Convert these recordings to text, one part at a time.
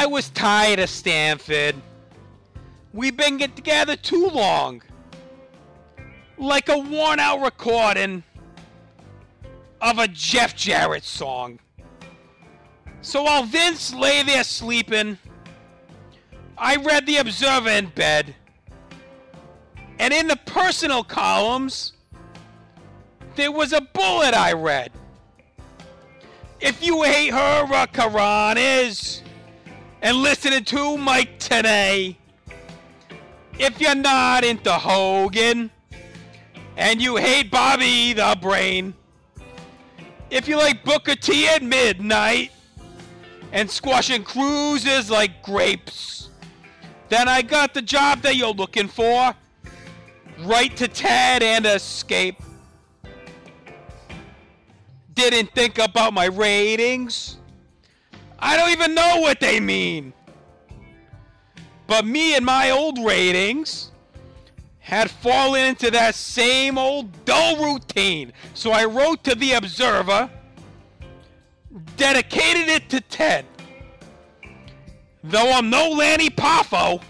I was tired of Stanford. We've been get together too long. Like a worn out recording of a Jeff Jarrett song. So while Vince lay there sleeping, I read The Observer in bed. And in the personal columns, there was a bullet I read. If you hate her, Karan is, and listening to Mike today, if you're not into Hogan, and you hate Bobby the Brain, if you like Booker T at midnight, and squashing cruises like grapes, then I got the job that you're looking for. Right to Ted and escape. Didn't think about my ratings. I don't even know what they mean. But me and my old ratings had fallen into that same old dull routine. So I wrote to the Observer, dedicated it to Ted. Though I'm no Lanny Poffo,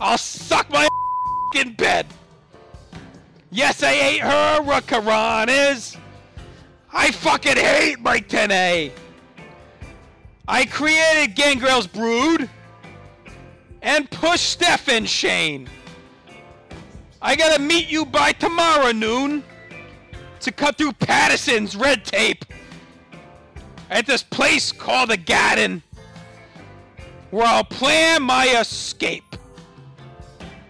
I'll suck my in bed. Yes, I hate her, is. I fucking hate Mike Tenay. I created Gangrel's Brood and push Stephen Shane. I gotta meet you by tomorrow noon to cut through Patterson's red tape at this place called the Garden where I'll plan my escape.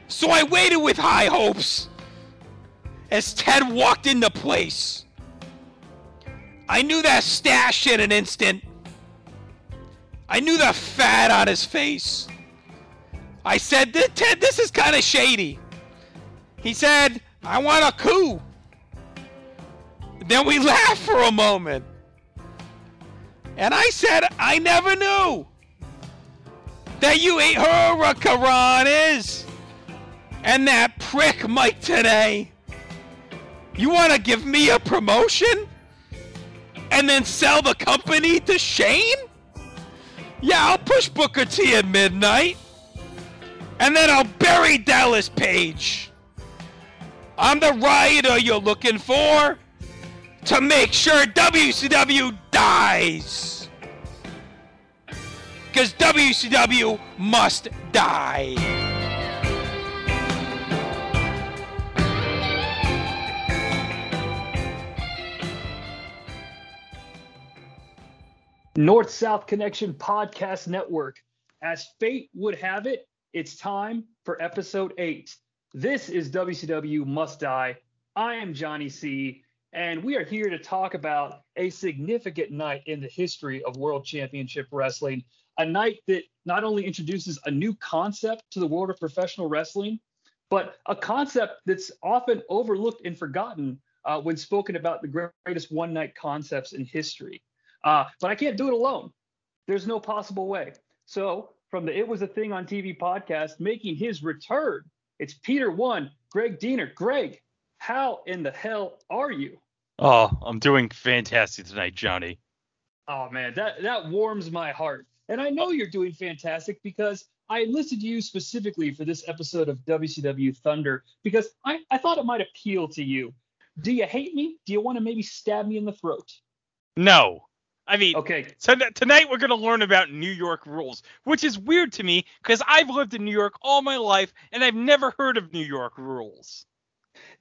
So I waited with high hopes as Ted walked into the place. I knew that stash in an instant. I knew the fat on his face. I said, Ted, this is kind of shady. He said, I want a coup. Then we laughed for a moment. And I said, I never knew that you ate her Karan is. And that prick Mike today. You want to give me a promotion? And then sell the company to Shane? Yeah, I'll push Booker T at midnight. And then I'll bury Dallas Page. I'm the rioter you're looking for to make sure WCW dies because WCW must die. North South Connection Podcast Network. As fate would have it, it's time for episode eight. This is WCW Must Die. I am Johnny C, and we are here to talk about a significant night in the history of World Championship Wrestling a night that not only introduces a new concept to the world of professional wrestling, but a concept that's often overlooked and forgotten uh, when spoken about the greatest one night concepts in history. Uh, but I can't do it alone. There's no possible way. So, from the It Was a Thing on TV podcast, making his return, it's Peter One, Greg Diener. Greg, how in the hell are you? Oh, I'm doing fantastic tonight, Johnny. Oh man, that that warms my heart. And I know you're doing fantastic because I enlisted you specifically for this episode of WCW Thunder because I, I thought it might appeal to you. Do you hate me? Do you want to maybe stab me in the throat? No. I mean, okay. So tonight we're going to learn about New York rules, which is weird to me because I've lived in New York all my life and I've never heard of New York rules.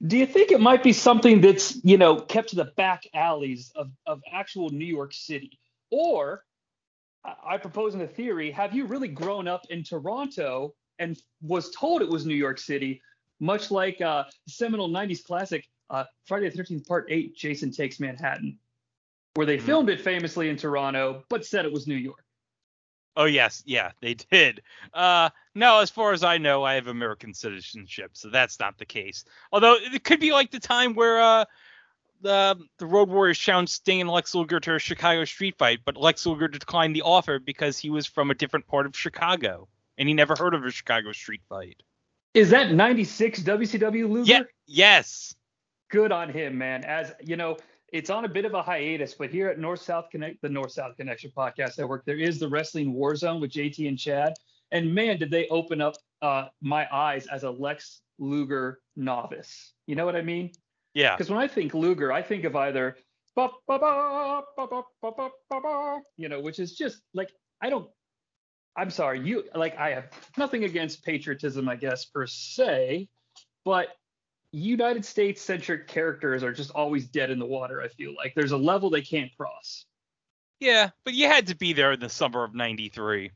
Do you think it might be something that's, you know, kept to the back alleys of, of actual New York City? Or I propose in a theory have you really grown up in Toronto and was told it was New York City, much like uh, seminal 90s classic uh, Friday the 13th, Part 8 Jason Takes Manhattan, where they mm-hmm. filmed it famously in Toronto, but said it was New York? Oh, yes. Yeah, they did. Uh, no, as far as I know, I have American citizenship, so that's not the case. Although it could be like the time where. Uh, the the Road Warriors challenged Sting and Lex Luger to a Chicago street fight, but Lex Luger declined the offer because he was from a different part of Chicago and he never heard of a Chicago street fight. Is that 96 WCW Luger? Yeah. Yes. Good on him, man. As you know, it's on a bit of a hiatus, but here at North South Connect, the North South Connection podcast network, there is the Wrestling War Zone with JT and Chad. And man, did they open up uh, my eyes as a Lex Luger novice. You know what I mean? Yeah. Because when I think Luger, I think of either, bah, bah, bah, you know, which is just like, I don't, I'm sorry, you, like, I have nothing against patriotism, I guess, per se, but United States centric characters are just always dead in the water. I feel like there's a level they can't cross. Yeah, but you had to be there in the summer of '93.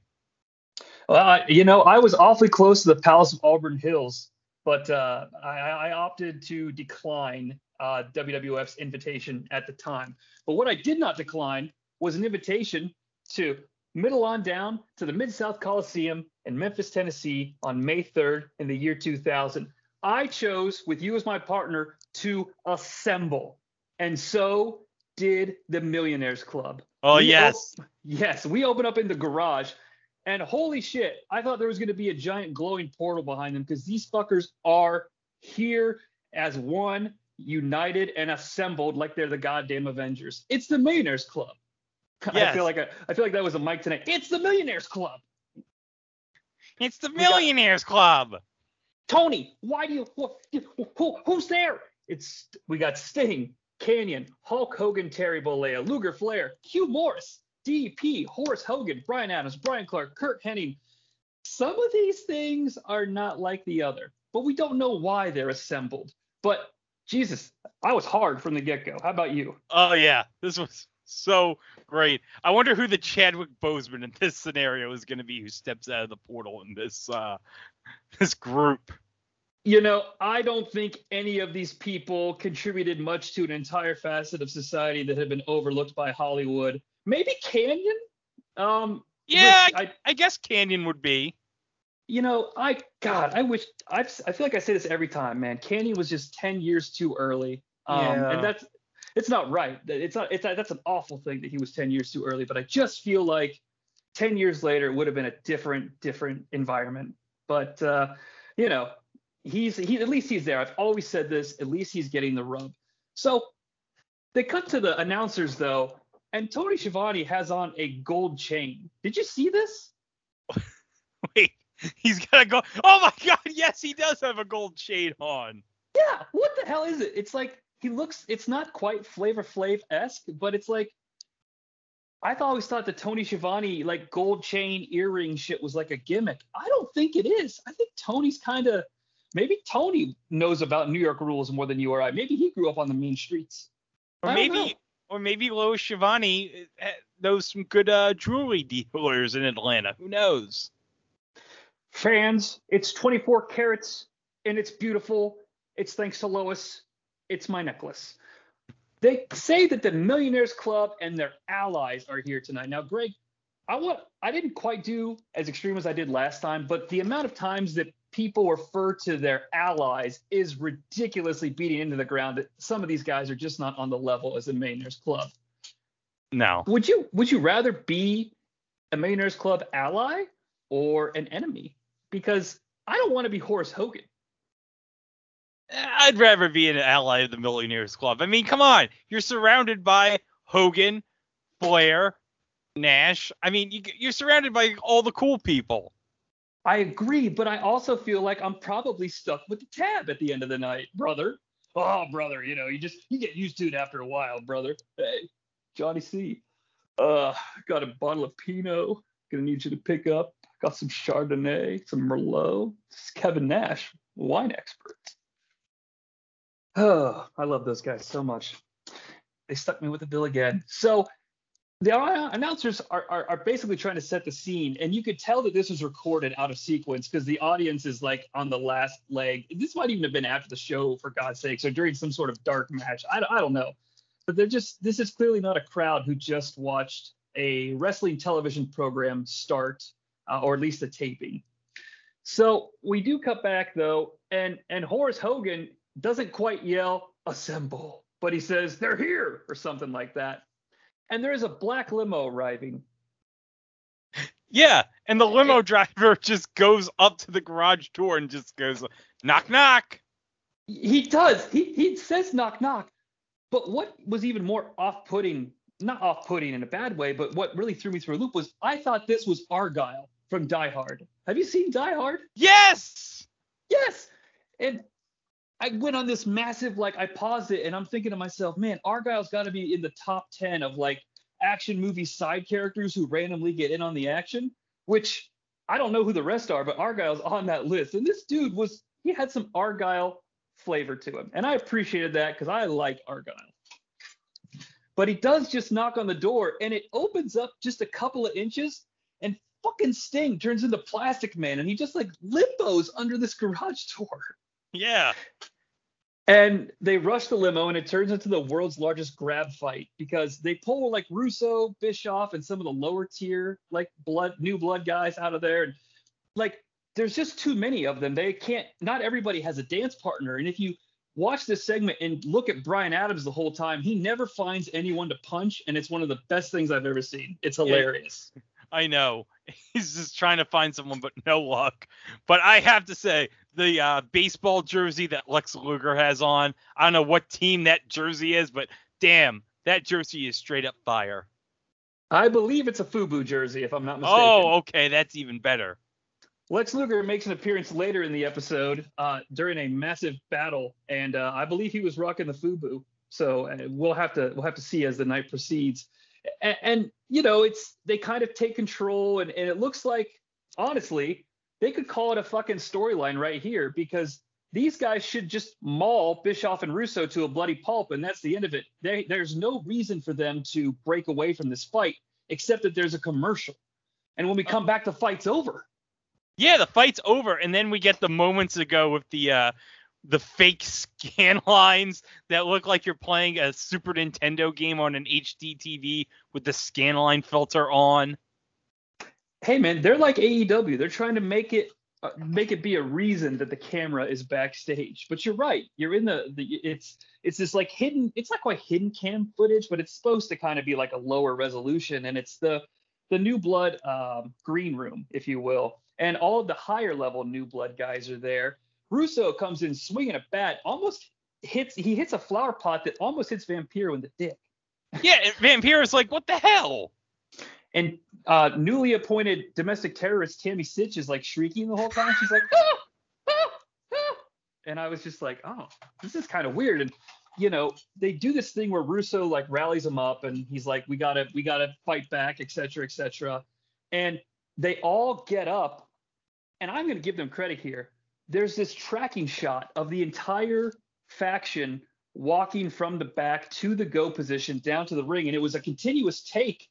Well, I, you know, I was awfully close to the Palace of Auburn Hills, but uh, I, I opted to decline uh, WWF's invitation at the time. But what I did not decline was an invitation to middle on down to the Mid South Coliseum in Memphis, Tennessee on May 3rd in the year 2000. I chose, with you as my partner, to assemble. And so did the Millionaires Club. Oh We yes. op- yes, we open up in the garage, and holy shit, I thought there was going to be a giant glowing portal behind them because these fuckers are here as one, united and assembled like they're the goddamn Avengers. It's the Millionaires Club. Yes. I feel like I, I feel like that was a mic tonight. It's the Millionaires Club. It's the got- Millionaires Club. Tony, why do you who, who, who's there? It's we got Sting, Canyon, Hulk Hogan, Terry Bollea, Luger Flair, Hugh Morris, DP, Horace Hogan, Brian Adams, Brian Clark, Kurt Hennig. Some of these things are not like the other, but we don't know why they're assembled. But Jesus, I was hard from the get-go. How about you? Oh yeah, this was so great. I wonder who the Chadwick Boseman in this scenario is going to be, who steps out of the portal in this uh this group. You know, I don't think any of these people contributed much to an entire facet of society that had been overlooked by Hollywood. Maybe Canyon. Um, Yeah, I, I, I guess Canyon would be. you know, I God, I wish I I feel like I say this every time, man. Canyon was just ten years too early. Um, Yeah. and that's it's not right. It's not. It's that's an awful thing that he was ten years too early. But I just feel like ten years later it would have been a different different environment. But uh, you know, he's he at least he's there. I've always said this. At least he's getting the rub. So they cut to the announcers though, and Tony Schiavone has on a gold chain. Did you see this? Wait, he's gonna go. Oh my God! Yes, he does have a gold chain on. Yeah. What the hell is it? It's like he looks. It's not quite Flavor Flav esque, but it's like. I've always thought the Tony Schiavone like gold chain earring shit was like a gimmick. I don't think it is. I think Tony's kind of maybe Tony knows about New York rules more than you or I. Maybe he grew up on the mean streets. Or maybe, know. or maybe Lois Shivani uh, knows some good uh, jewelry dealers in Atlanta. Who knows? Fans, it's 24 carats and it's beautiful. It's thanks to Lois. It's my necklace. They say that the Millionaires Club and their allies are here tonight. Now, Greg, I want I didn't quite do as extreme as I did last time, but the amount of times that people refer to their allies is ridiculously beating into the ground that some of these guys are just not on the level as the Millionaires Club. No. Would you would you rather be a Millionaires Club ally or an enemy? Because I don't want to be Horace Hogan. I'd rather be an ally of the Millionaires Club. I mean, come on. You're surrounded by Hogan, Flair, Nash. I mean, you, you're surrounded by all the cool people. I agree, but I also feel like I'm probably stuck with the tab at the end of the night, brother. Oh, brother, you know, you just you get used to it after a while, brother. Hey, Johnny C. Uh, got a bottle of Pinot. Gonna need you to pick up. Got some Chardonnay, some Merlot. This is Kevin Nash, wine expert. Oh, I love those guys so much. They stuck me with the bill again. So the announcers are, are, are basically trying to set the scene, and you could tell that this was recorded out of sequence because the audience is like on the last leg. This might even have been after the show, for God's sakes, or during some sort of dark match. I, I don't know, but they're just this is clearly not a crowd who just watched a wrestling television program start, uh, or at least a taping. So we do cut back though, and and Horace Hogan doesn't quite yell assemble, but he says they're here or something like that. And there is a black limo arriving. Yeah, and the limo driver just goes up to the garage door and just goes knock knock. He does. He he says knock knock, But what was even more off-putting, not off-putting in a bad way, but what really threw me through a loop was I thought this was Argyle from Die Hard. Have you seen Die Hard? Yes. Yes. And I went on this massive like I paused it and I'm thinking to myself, man, Argyle's got to be in the top 10 of like action movie side characters who randomly get in on the action, which I don't know who the rest are, but Argyle's on that list. And this dude was he had some Argyle flavor to him. And I appreciated that because I like Argyle. But he does just knock on the door and it opens up just a couple of inches and fucking Sting turns into Plastic Man and he just like limbos under this garage door. Yeah. And they rush the limo and it turns into the world's largest grab fight because they pull like Russo, Bischoff, and some of the lower tier like blood new blood guys out of there. And like there's just too many of them. They can't not everybody has a dance partner. And if you watch this segment and look at Brian Adams the whole time, he never finds anyone to punch, and it's one of the best things I've ever seen. It's hilarious. I know. He's just trying to find someone, but no luck. But I have to say, the uh, baseball jersey that Lex Luger has on, I don't know what team that jersey is, but damn, that jersey is straight up fire. I believe it's a FUBU jersey, if I'm not mistaken. Oh, okay, that's even better. Lex Luger makes an appearance later in the episode uh, during a massive battle, and uh, I believe he was rocking the FUBU. So uh, we'll have to we'll have to see as the night proceeds. And, and you know, it's they kind of take control, and, and it looks like honestly they could call it a fucking storyline right here because these guys should just maul Bischoff and Russo to a bloody pulp, and that's the end of it. They, there's no reason for them to break away from this fight except that there's a commercial. And when we come back, the fight's over. Yeah, the fight's over, and then we get the moments ago with the uh, the fake scan lines that look like you're playing a Super Nintendo game on an HD TV with the scan line filter on. Hey man, they're like AEW. They're trying to make it uh, make it be a reason that the camera is backstage. But you're right. You're in the the it's it's this like hidden. It's not quite hidden cam footage, but it's supposed to kind of be like a lower resolution, and it's the the new blood um, green room, if you will and all of the higher level new blood guys are there. Russo comes in swinging a bat, almost hits. He hits a flower pot that almost hits Vampiro in the dick. Yeah, Vampiro's like, "What the hell?" And uh, newly appointed domestic terrorist Tammy Sitch is like shrieking the whole time. She's like, ah, ah, ah. and I was just like, "Oh, this is kind of weird." And you know, they do this thing where Russo like rallies him up, and he's like, "We gotta, we gotta fight back, etc., etc." And they all get up and I'm to give them credit here. There's this tracking shot of the entire faction walking from the back to the go position down to the ring, and it was a continuous take.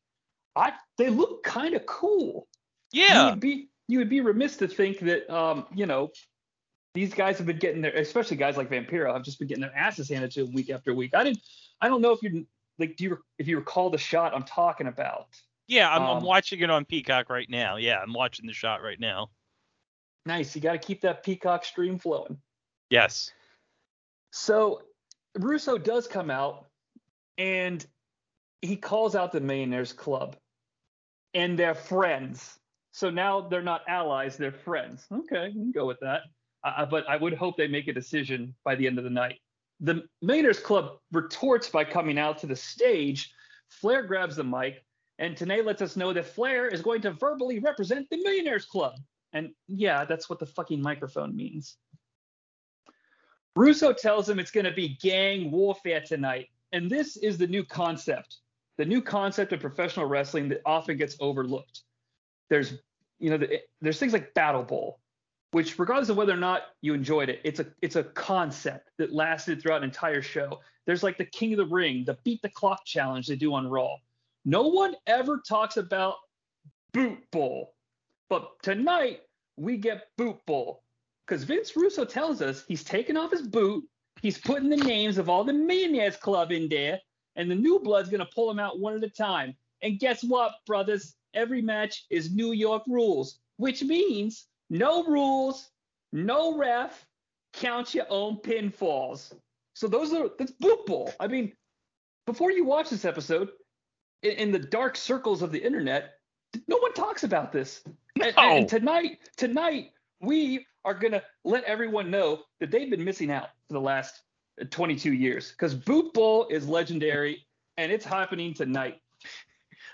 I they look kind of cool. Yeah. You would be you would be remiss to think that um, you know, these guys have been getting their especially guys like Vampiro have just been getting their asses handed to them week after week. I didn't I don't know if you like do you if you recall the shot I'm talking about. Yeah, I'm, Um, I'm watching it on Peacock right now. Yeah, I'm watching the shot right now. Nice. You got to keep that Peacock stream flowing. Yes. So Russo does come out and he calls out the Millionaires Club and they're friends. So now they're not allies, they're friends. Okay, we can go with that. Uh, but I would hope they make a decision by the end of the night. The Millionaires Club retorts by coming out to the stage. Flair grabs the mic, and Tanay lets us know that Flair is going to verbally represent the Millionaires Club. And yeah, that's what the fucking microphone means. Russo tells him it's going to be gang warfare tonight. And this is the new concept, the new concept of professional wrestling that often gets overlooked. There's, you know, the, there's things like Battle Bowl, which regardless of whether or not you enjoyed it, it's a it's a concept that lasted throughout an entire show. There's like the King of the Ring, the Beat the Clock challenge they do on Raw. No one ever talks about Boot Bowl, but tonight we get Boot Bowl because Vince Russo tells us he's taking off his boot, he's putting the names of all the Millionaires Club in there, and the new blood's gonna pull them out one at a time. And guess what, brothers? Every match is New York rules, which means no rules, no ref, count your own pinfalls. So those are that's Boot Bowl. I mean, before you watch this episode, in, in the dark circles of the internet, no one talks about this. And, and tonight, tonight we are gonna let everyone know that they've been missing out for the last 22 years because Boot Bowl is legendary and it's happening tonight.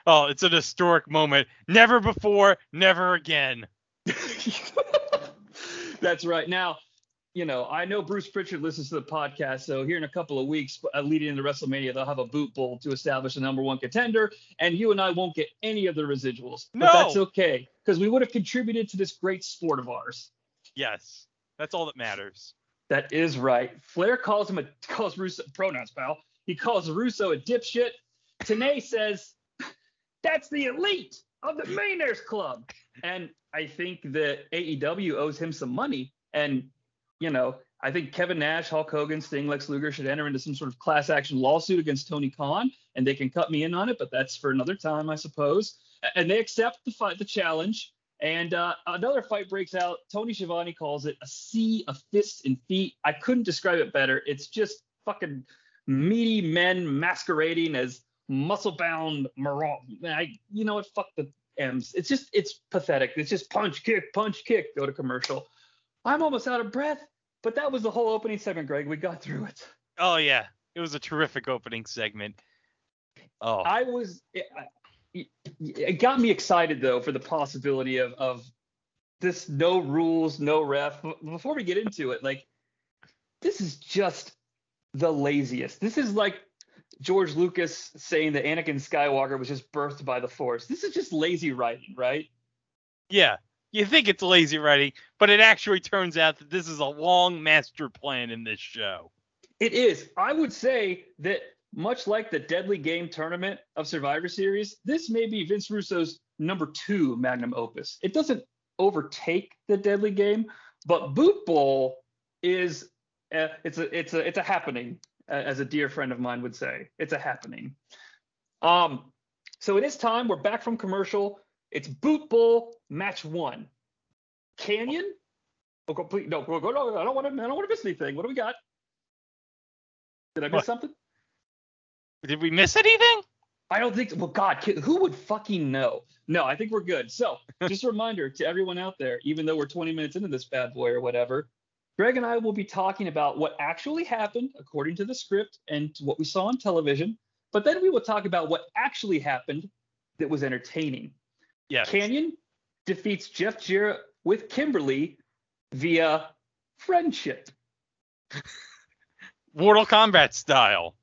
Oh, it's an historic moment. Never before, never again. That's right. Now, you know, I know Bruce Pritchard listens to the podcast, so here in a couple of weeks, uh, leading into WrestleMania, they'll have a boot bowl to establish a number one contender, and you and I won't get any of the residuals. But No. that's okay because we would have contributed to this great sport of ours. Yes, that's all that matters. That is right. Flair calls him a calls Russo pronouns, pal. He calls Russo a dipshit. Tanay says that's the elite of the Millionaires Club, and I think that AEW owes him some money. And you know, I think Kevin Nash, Hulk Hogan, Sting, Lex Luger should enter into some sort of class action lawsuit against Tony Khan, and they can cut me in on it, but that's for another time, I suppose. And they accept the fight, the challenge. And uh, another fight breaks out. Tony Schiavone calls it a sea of fists and feet. I couldn't describe it better. It's just fucking meaty men masquerading as muscle-bound moron. I, you know what? Fuck the M's. It's just, it's pathetic. It's just punch, kick, punch, kick. Go to commercial. I'm almost out of breath, but that was the whole opening segment, Greg. We got through it. Oh yeah, it was a terrific opening segment. Oh, I was. It, got me excited though for the possibility of of this no rules, no ref. Before we get into it, like this is just the laziest. This is like George Lucas saying that Anakin Skywalker was just birthed by the Force. This is just lazy writing, right? yeah. You think it's lazy writing, but it actually turns out that this is a long master plan in this show. It is. I would say that much like the Deadly Game tournament of Survivor Series, this may be Vince Russo's number two magnum opus. It doesn't overtake the Deadly Game, but Boot Bowl is uh, it's a it's a it's a happening, as a dear friend of mine would say. It's a happening. Um, so it is time. We're back from commercial. It's Boot Bowl match one. Canyon. Oh, go, please, no, go, go, no, I don't want to. I don't want to miss anything. What do we got? Did I miss What? something? Did we miss anything? I don't think. Well, God, who would fucking know? No, I think we're good. So, just a reminder to everyone out there, even though we're 20 minutes into this bad boy or whatever, Greg and I will be talking about what actually happened according to the script and what we saw on television. But then we will talk about what actually happened that was entertaining. Yes. Canyon defeats Jeff Jarrett with Kimberly via friendship. Mortal Kombat style.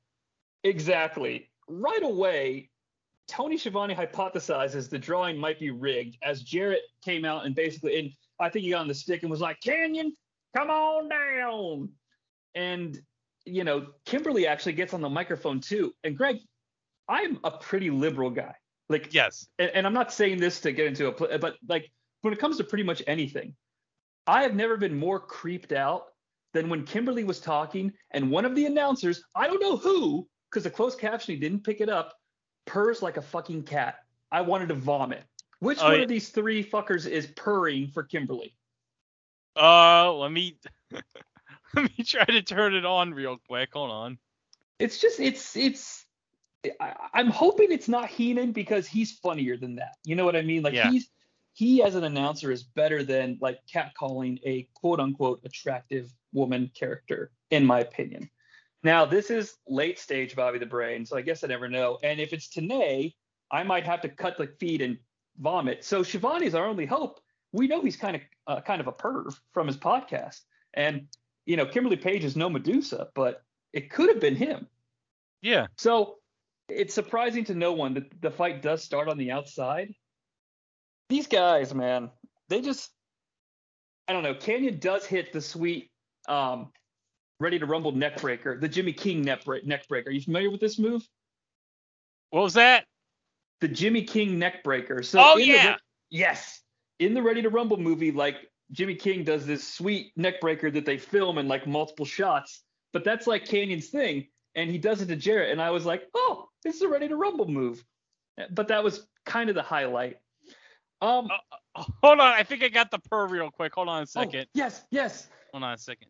Exactly. Right away, Tony Schiavone hypothesizes the drawing might be rigged as Jarrett came out and basically, and I think he got on the stick and was like, Canyon, come on down. And, you know, Kimberly actually gets on the microphone too. And Greg, I'm a pretty liberal guy. Like, Yes. and, and I'm not saying this to get into a, pl- but like when it comes to pretty much anything, I have never been more creeped out than when Kimberly was talking and one of the announcers, I don't know who, because the closed captioning didn't pick it up, purrs like a fucking cat. I wanted to vomit. Which Oh, one yeah. of these three fuckers is purring for Kimberly? Uh, let me let me try to turn it on real quick. Hold on. It's just it's it's I, I'm hoping it's not Heenan because he's funnier than that. You know what I mean? Like Yeah. he's he as an announcer is better than like catcalling a quote unquote attractive woman character, in my opinion. Now this is late stage Bobby the Brain, so I guess I never know. And if it's Tanay, I might have to cut the feed and vomit. So Shivani's our only hope. We know he's kind of uh, kind of a perv from his podcast, and you know Kimberly Page is no Medusa, but it could have been him. Yeah. So it's surprising to no one that the fight does start on the outside. These guys, man, they just I don't know. Canyon does hit the sweet um ready to rumble neckbreaker, the Jimmy King neck, break, neck breaker. Are you familiar with this move? What was that? The Jimmy King neckbreaker. So Oh, in the yeah. Re- yes. In the Ready to Rumble movie, like Jimmy King does this sweet neckbreaker that they film in like multiple shots, but that's like Canyon's thing. And he does it to Jarrett. And I was like, oh, this is a Ready to Rumble move. But that was kind of the highlight. Um, Hold on. I think I got the purr real quick. Hold on a oh, second. yes, yes. Hold on a second.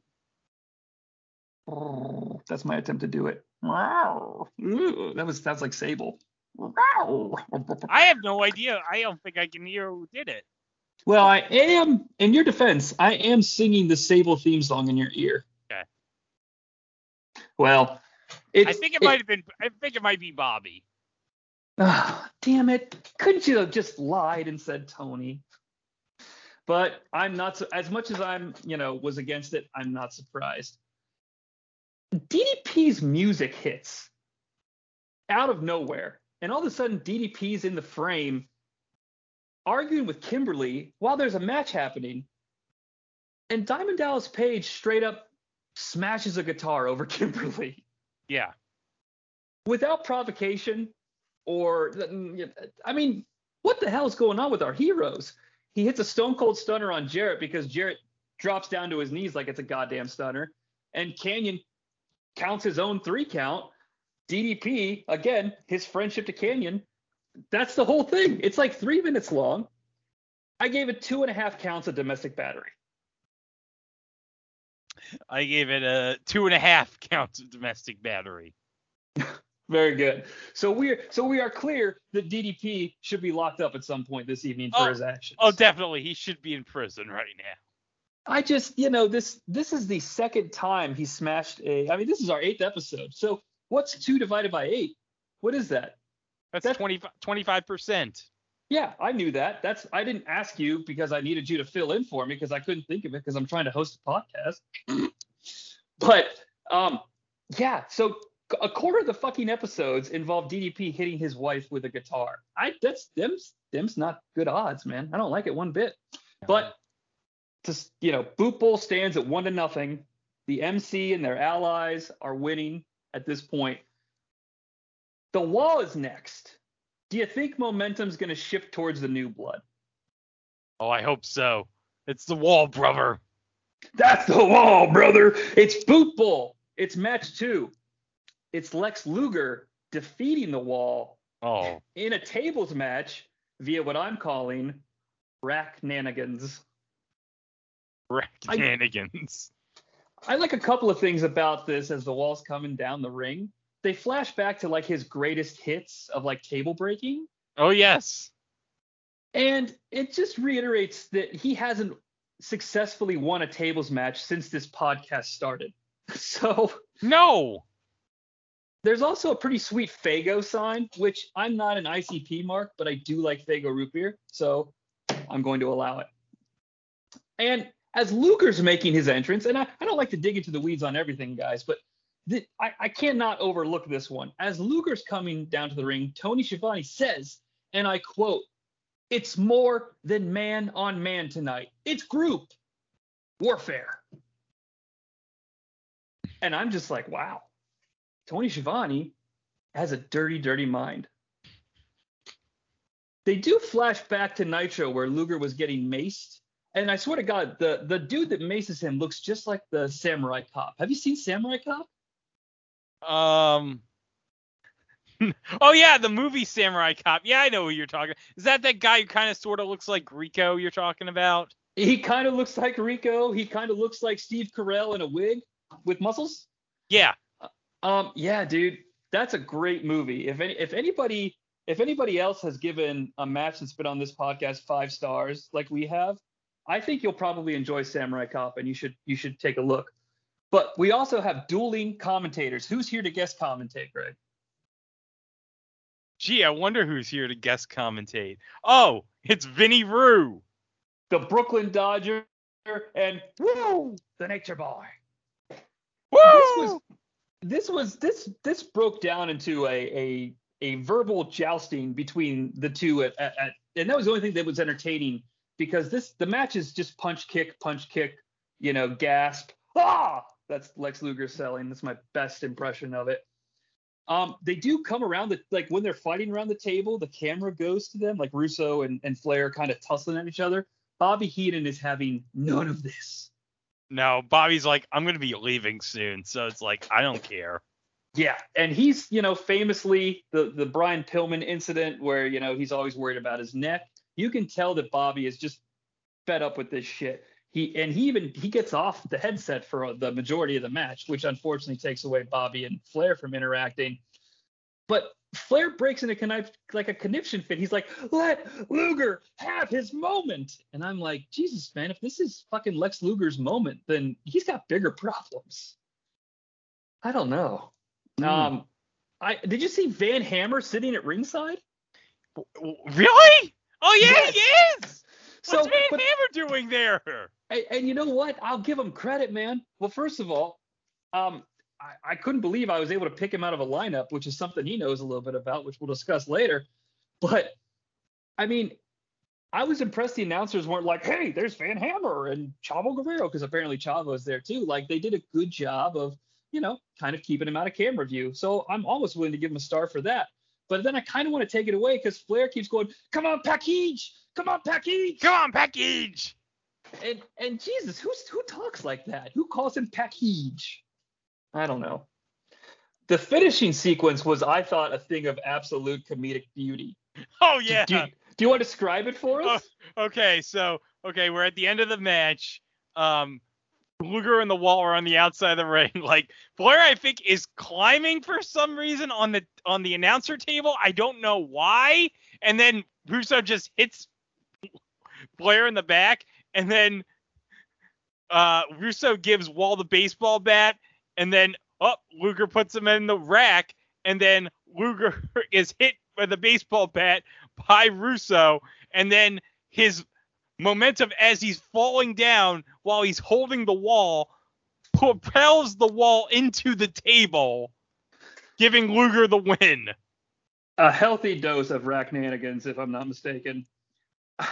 That's my attempt to do it. Wow. That was that's like Sable. Wow. I have no idea. I don't think I can hear who did it. Well, I am, in your defense, I am singing the Sable theme song in your ear. Okay. Well, I think it might have been. I think it might be Bobby. Ah, damn it! Couldn't you have just lied and said Tony? But I'm not so, as much as I'm, you know, was against it. I'm not surprised. DDP's music hits out of nowhere, and all of a sudden DDP's in the frame, arguing with Kimberly while there's a match happening, and Diamond Dallas Page straight up smashes a guitar over Kimberly Yeah. without provocation or I mean, what the hell is going on with our heroes? He hits a stone cold stunner on Jarrett because Jarrett drops down to his knees like it's a goddamn stunner. And Canyon counts his own three count. DDP, again, his friendship to Canyon. That's the whole thing. It's like three minutes long. I gave it two and a half counts of domestic battery. I gave it a two and a half counts of domestic battery. Very good. So we're so we are clear that DDP should be locked up at some point this evening for Oh, his actions. Oh, definitely. He should be in prison right now. I just, you know, this this is the second time he smashed a. I mean, this is our eighth episode. So what's two divided by eight? What is that? That's That- 25 percent. Yeah, I knew that. That's I didn't ask you because I needed you to fill in for me because I couldn't think of it because I'm trying to host a podcast. but um, yeah. So a quarter of the fucking episodes involve DDP hitting his wife with a guitar. I that's them's them's not good odds, man. I don't like it one bit. But just you know, Boot Bowl stands at one to nothing. The MC and their allies are winning at this point. The wall is next. Do you think momentum's going to shift towards the new blood? Oh, I hope so. It's the wall, brother. That's the wall, brother. It's Boot Bowl. It's match two. It's Lex Luger defeating the wall Oh, in a tables match via what I'm calling rack nanigans. I- I like a couple of things about this as the wall's coming down the ring. They flash back to like his greatest hits of like table breaking. Oh yes. And it just reiterates that he hasn't successfully won a tables match since this podcast started. So No. there's also a pretty sweet Fago sign, which I'm not an ICP mark, but I do like Fago root beer. So I'm going to allow it. And as Luger's making his entrance, and I, I don't like to dig into the weeds on everything, guys, but th- I, I cannot overlook this one. As Luger's coming down to the ring, Tony Schiavone says, and I quote, it's more than man on man tonight. It's group warfare. And I'm just like, wow, Tony Schiavone has a dirty, dirty mind. They do flash back to Nitro where Luger was getting maced. And I swear to God, the, the dude that maces him looks just like the Samurai Cop. Have you seen Samurai Cop? Um. oh yeah, the movie Samurai Cop. Yeah, I know who you're talking. About. Is that that guy who kind of sort of looks like Rico you're talking about? He kind of looks like Rico. He kind of looks like Steve Carell in a wig with muscles. Yeah. Um, yeah, dude, that's a great movie. If any, if anybody, if anybody else has given a match that's been on this podcast five stars like we have, I think you'll probably enjoy Samurai Cop, and you should you should take a look. But we also have dueling commentators. Who's here to guest commentate, Greg? Gee, I wonder who's here to guest commentate. Oh, it's Vinny Rue. The Brooklyn Dodger and woo, the Nature Boy. Woo! This was this was this this broke down into a a a verbal jousting between the two at, at, at and that was the only thing that was entertaining because this the match is just punch kick punch kick you know gasp. Ah! That's Lex Luger selling. That's my best impression of it. Um they do come around the like when they're fighting around the table the camera goes to them like Russo and, and Flair kind of tussling at each other. Bobby Heenan is having none of this. No, Bobby's like, I'm gonna be leaving soon, so it's like I don't care. Yeah, and he's you know famously the the Brian Pillman incident where you know he's always worried about his neck. You can tell that Bobby is just fed up with this shit. He and he even he gets off the headset for the majority of the match, which unfortunately takes away Bobby and Flair from interacting. But Flair breaks into like a conniption fit. He's like, "Let Luger have his moment," and I'm like, "Jesus, man! If this is fucking Lex Luger's moment, then he's got bigger problems." I don't know. Hmm. Um, I did you see Van Hammer sitting at ringside? Really? Oh yeah, Yes. he is. So, What's Van but- Hammer doing there? And, and you know what? I'll give him credit, man. Well, first of all, um, I, I couldn't believe I was able to pick him out of a lineup, which is something he knows a little bit about, which we'll discuss later. But I mean, I was impressed the announcers weren't like, "Hey, there's Van Hammer and Chavo Guerrero," because apparently Chavo Chavo's there too. Like they did a good job of, you know, kind of keeping him out of camera view. So I'm almost willing to give him a star for that. But then I kind of want to take it away because Flair keeps going, "Come on, package! Come on, package!" Come on, package. And and Jesus, who's who talks like that? Who calls him package? I don't know. The finishing sequence was, I thought, a thing of absolute comedic beauty. Oh yeah. Do, you, do you want to describe it for us? Okay, so okay, we're at the end of the match. Um, Luger and the Wall are on the outside of the ring. Like Blair, I think is climbing for some reason on the on the announcer table. I don't know why. And then Russo just hits Blair in the back, and then uh, Russo gives Wall the baseball bat, and then up Luger puts him in the rack, and then Luger is hit with a baseball bat by Russo, and then his momentum as he's falling down while he's holding the wall propels the wall into the table, giving Luger the win. a healthy dose of Racknanigans, if I'm not mistaken.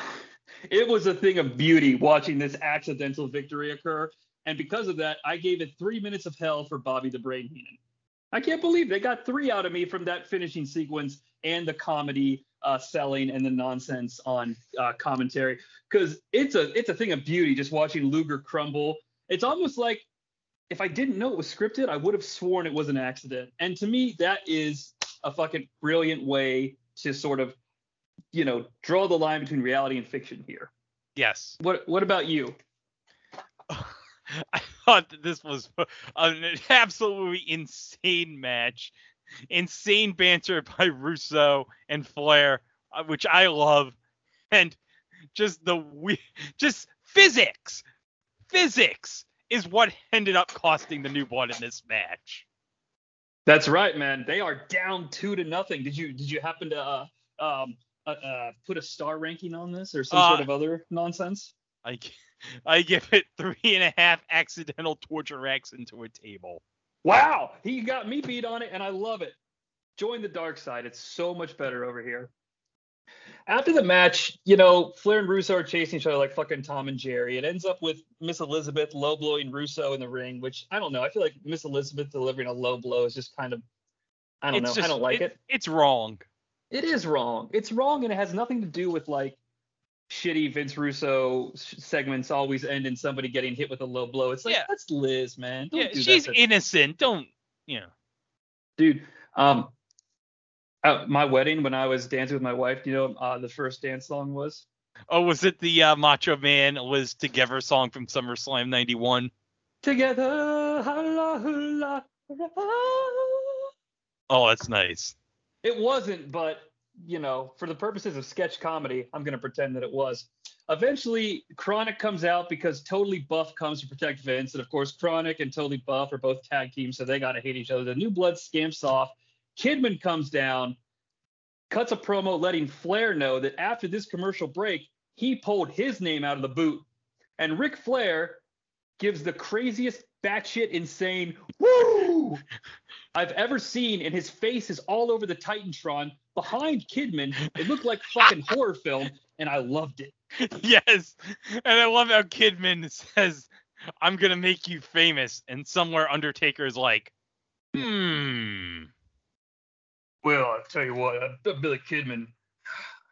It was a thing of beauty watching this accidental victory occur. And because of that, I gave it three minutes of hell for Bobby the Brain Heenan. I can't believe they got three out of me from that finishing sequence and the comedy uh, selling and the nonsense on uh, commentary. Because it's a it's a thing of beauty just watching Luger crumble. It's almost like if I didn't know it was scripted, I would have sworn it was an accident. And to me, that is a fucking brilliant way to sort of, you know, draw the line between reality and fiction here. Yes. What What about you? I thought that this was an absolutely insane match. Insane banter by Russo and Flair, uh, which I love. And just the we just physics. Physics is what ended up costing the new blood in this match. That's right, man. They are down two to nothing. Did you Did you happen to uh, um, uh, uh, put a star ranking on this or some Uh, sort of other nonsense? I I give it three and a half accidental torture racks into a table. Wow, he got me beat on it, and I love it. Join the dark side. It's so much better over here. After the match, you know, Flair and Russo are chasing each other like fucking Tom and Jerry. It ends up with Miss Elizabeth low blowing Russo in the ring, which I don't know. I feel like Miss Elizabeth delivering a low blow is just kind of, I don't it's know. just I don't like it. It's wrong. It is wrong. It's wrong, and it has nothing to do with like shitty Vince Russo segments always end in somebody getting hit with a low blow. It's like Yeah. that's Liz, man. Don't Yeah, do she's to- innocent. Don't you know? dude. Um, at my wedding when I was dancing with my wife, do you know uh, the first dance song was? Oh, was it the uh, Macho Man Liz Together song from SummerSlam '91? Together, hula, hula, hula. Oh, that's nice. It wasn't, but you know, for the purposes of sketch comedy, I'm gonna pretend that it was. Eventually, Chronic comes out because Totally Buff comes to protect Vince, and of course, Chronic and Totally Buff are both tag teams, so they gotta hate each other. The New Blood scamps off. Kidman comes down, cuts a promo letting Flair know that after this commercial break, he pulled his name out of the boot, and Ric Flair gives the craziest batshit insane woo I've ever seen, and his face is all over the Titantron behind Kidman. It looked like fucking horror film, and I loved it. yes, and I love how Kidman says, "I'm gonna make you famous," and somewhere Undertaker is like, "Hmm." Well, I'll tell you what, uh, Billy Kidman,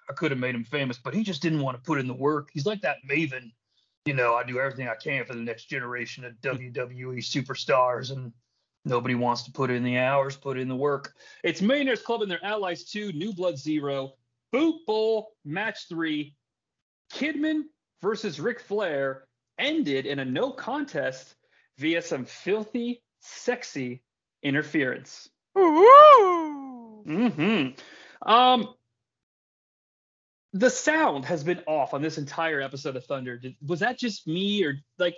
I could have made him famous, but he just didn't want to put in the work. He's like that Maven. You know, I do everything I can for the next generation of WWE superstars, and nobody wants to put in the hours, put in the work. It's Millionaires Club and their allies two, New Blood Zero, Boot Bowl match three, Kidman versus Ric Flair ended in a no contest via some filthy, sexy interference. Mm-hmm. Um, the sound has been off on this entire episode of Thunder. Did, was that just me, or like,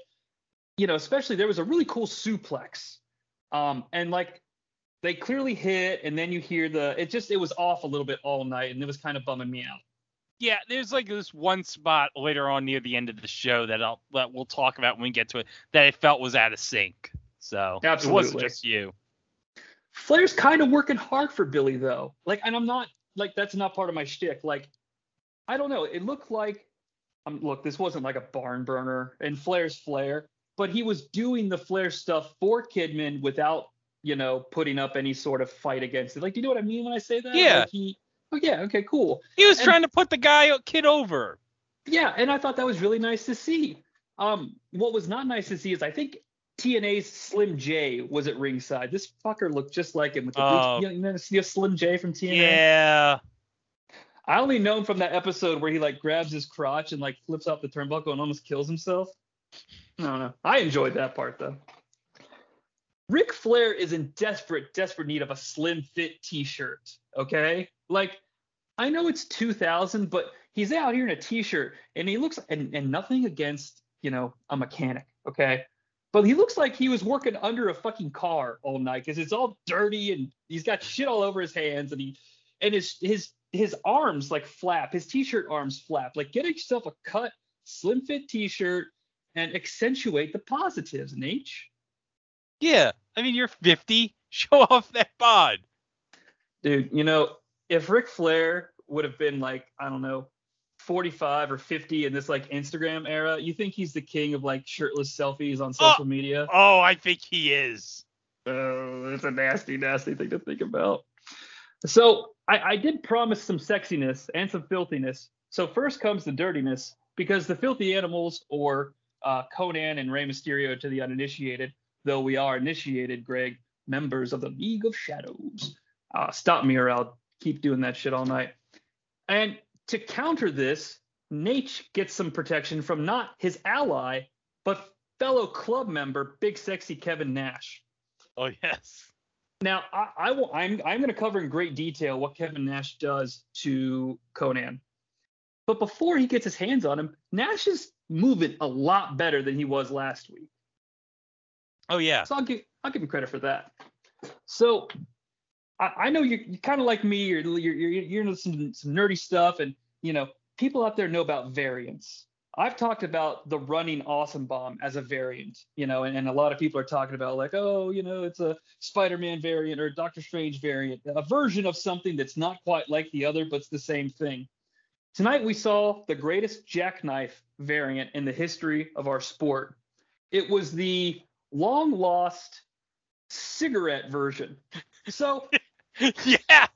you know, especially there was a really cool suplex Um, and like they clearly hit, and then you hear the it just it was off a little bit all night, and it was kind of bumming me out. Yeah, there's like this one spot later on near the end of the show that I'll that we'll talk about when we get to it that I felt was out of sync. So it wasn't just you. Flair's kind of working hard for Billy though. Like, and I'm not like that's not part of my shtick. Like, I don't know. It looked like, um, look, this wasn't like a barn burner, and Flair's Flair, but he was doing the Flair stuff for Kidman without, you know, putting up any sort of fight against it. Like, do you know what I mean when I say that? Yeah. Like he, oh yeah, okay, cool. He was And- trying to put the guy kid over. Yeah, and I thought that was really nice to see. Um, what was not nice to see is I think TNA's Slim J was at ringside. This fucker looked just like him with the Oh. you know, you know Slim J from TNA. Yeah. I only know him from that episode where he like grabs his crotch and like flips off the turnbuckle and almost kills himself. I don't know. I enjoyed that part though. Ric Flair is in desperate, desperate need of a slim fit t-shirt. Okay? Like, I know it's 2000, but he's out here in a t-shirt and he looks and, and nothing against, you know, a mechanic, okay? But he looks like he was working under a fucking car all night because it's all dirty and he's got shit all over his hands and he and his his his arms like flap, his t-shirt arms flap. Like get yourself a cut, slim fit t-shirt and accentuate the positives, Naitch. Yeah. I mean, you're 50. Show off that bod. Dude, you know, if Ric Flair would have been like, I don't know, 45 or 50 in this like Instagram era, you think he's the king of like shirtless selfies on oh, social media? Oh, I think he is. Oh, it's a nasty, nasty thing to think about. So I, I did promise some sexiness and some filthiness. So first comes the dirtiness, because the filthy animals, or uh, Konnan and Rey Mysterio to the uninitiated, though we are initiated, Greg, members of the League of Shadows. Uh, stop me or I'll keep doing that shit all night. And to counter this, Naitch gets some protection from not his ally, but fellow club member, Big Sexy Kevin Nash. Oh, yes. Now, I, I will. I'm I'm going to cover in great detail what Kevin Nash does to Konnan. But before he gets his hands on him, Nash is moving a lot better than he was last week. Oh, yeah. So I'll give I'll give him credit for that. So I, I know you're, you're kind of like me. You're you're you're, you're into some some nerdy stuff, and you know people out there know about variants. I've talked about the running awesome bomb as a variant, you know, and, and a lot of people are talking about like, oh, you know, it's a Spider-Man variant or a Doctor Strange variant, a version of something that's not quite like the other, but it's the same thing. Tonight we saw the greatest jackknife variant in the history of our sport. It was the long lost cigarette version. So yeah.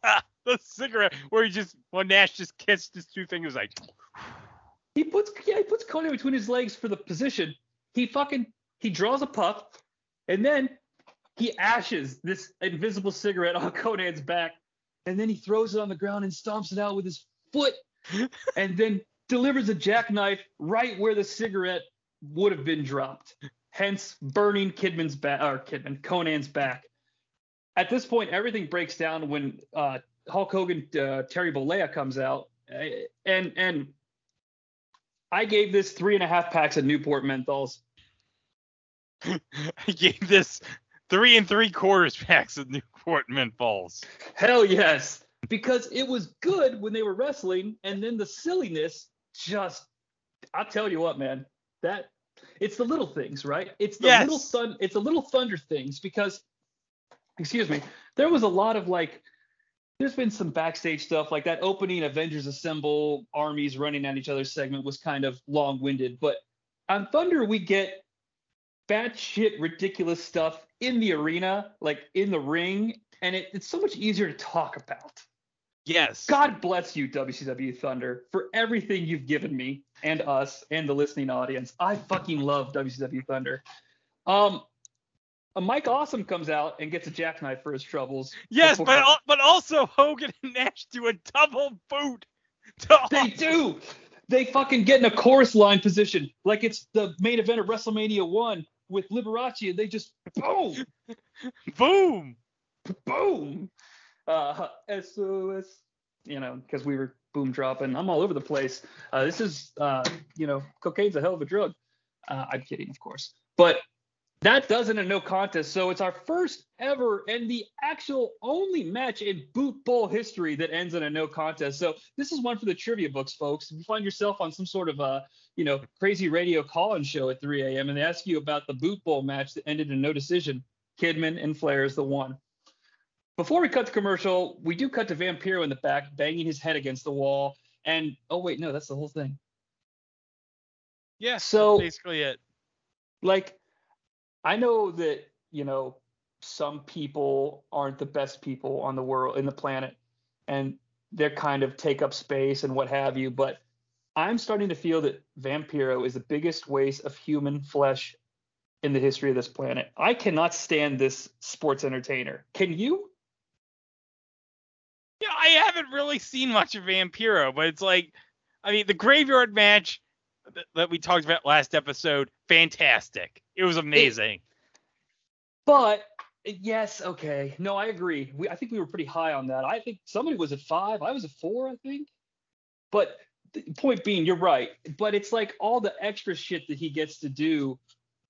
The cigarette where he just, when Nash just kissed his two fingers, like, he puts yeah, he puts Konnan between his legs for the position. He fucking he draws a puff and then he ashes this invisible cigarette on Konnan's back and then he throws it on the ground and stomps it out with his foot and then delivers a jackknife right where the cigarette would have been dropped. Hence burning Kidman's back or Kidman Konnan's back. At this point, everything breaks down when uh, Hulk Hogan uh, Terry Bollea comes out and and I gave this three and a half packs of Newport menthols. I gave this three and three quarters packs of Newport Menthols. Hell yes, because it was good when they were wrestling, and then the silliness just. I'll tell you what, man. That it's the little things, right? It's the Yes. little thun. It's the little thunder things because, excuse me, there was a lot of like. There's been some backstage stuff like that opening Avengers Assemble armies running at each other segment was kind of long-winded, but on Thunder we get batshit ridiculous stuff in the arena, like in the ring, and it, it's so much easier to talk about. Yes. God bless you, WCW Thunder, for everything you've given me and us and the listening audience. I fucking love WCW Thunder. Um, Mike Awesome comes out and gets a jackknife for his troubles. Yes, but al- but also Hogan and Nash do a double boot. To They do. They fucking get in a chorus line position like it's the main event of WrestleMania one with Liberace, and they just boom, boom. Boom. Uh, SOS, you know, because we were boom dropping. I'm all over the place. Uh, this is, uh, you know, cocaine's a hell of a drug. Uh, I'm kidding, of course. But That does in a no contest. So it's our first ever and the actual only match in Boot Bowl history that ends in a no contest. So this is one for the trivia books, folks. If you find yourself on some sort of a, you know, crazy radio call-in show at 3 a.m. and they ask you about the Boot Bowl match that ended in no decision, Kidman and Flair is the one. Before we cut to commercial, we do cut to Vampiro in the back, banging his head against the wall. And oh wait, no, that's the whole thing. Yeah. So basically it. like I know that, you know, some people aren't the best people on the world in the planet and they're kind of take up space and what have you, but I'm starting to feel that Vampiro is the biggest waste of human flesh in the history of this planet. I cannot stand this sports entertainer. Can you? Haven't really seen much of Vampiro, but it's like, I mean, the graveyard match th- that we talked about last episode, fantastic. It was amazing. But yes, okay. No, I agree. We, I think we were pretty high on that. I think somebody was at five. I was at four, I think. But the point being, you're right. But it's like all the extra shit that he gets to do.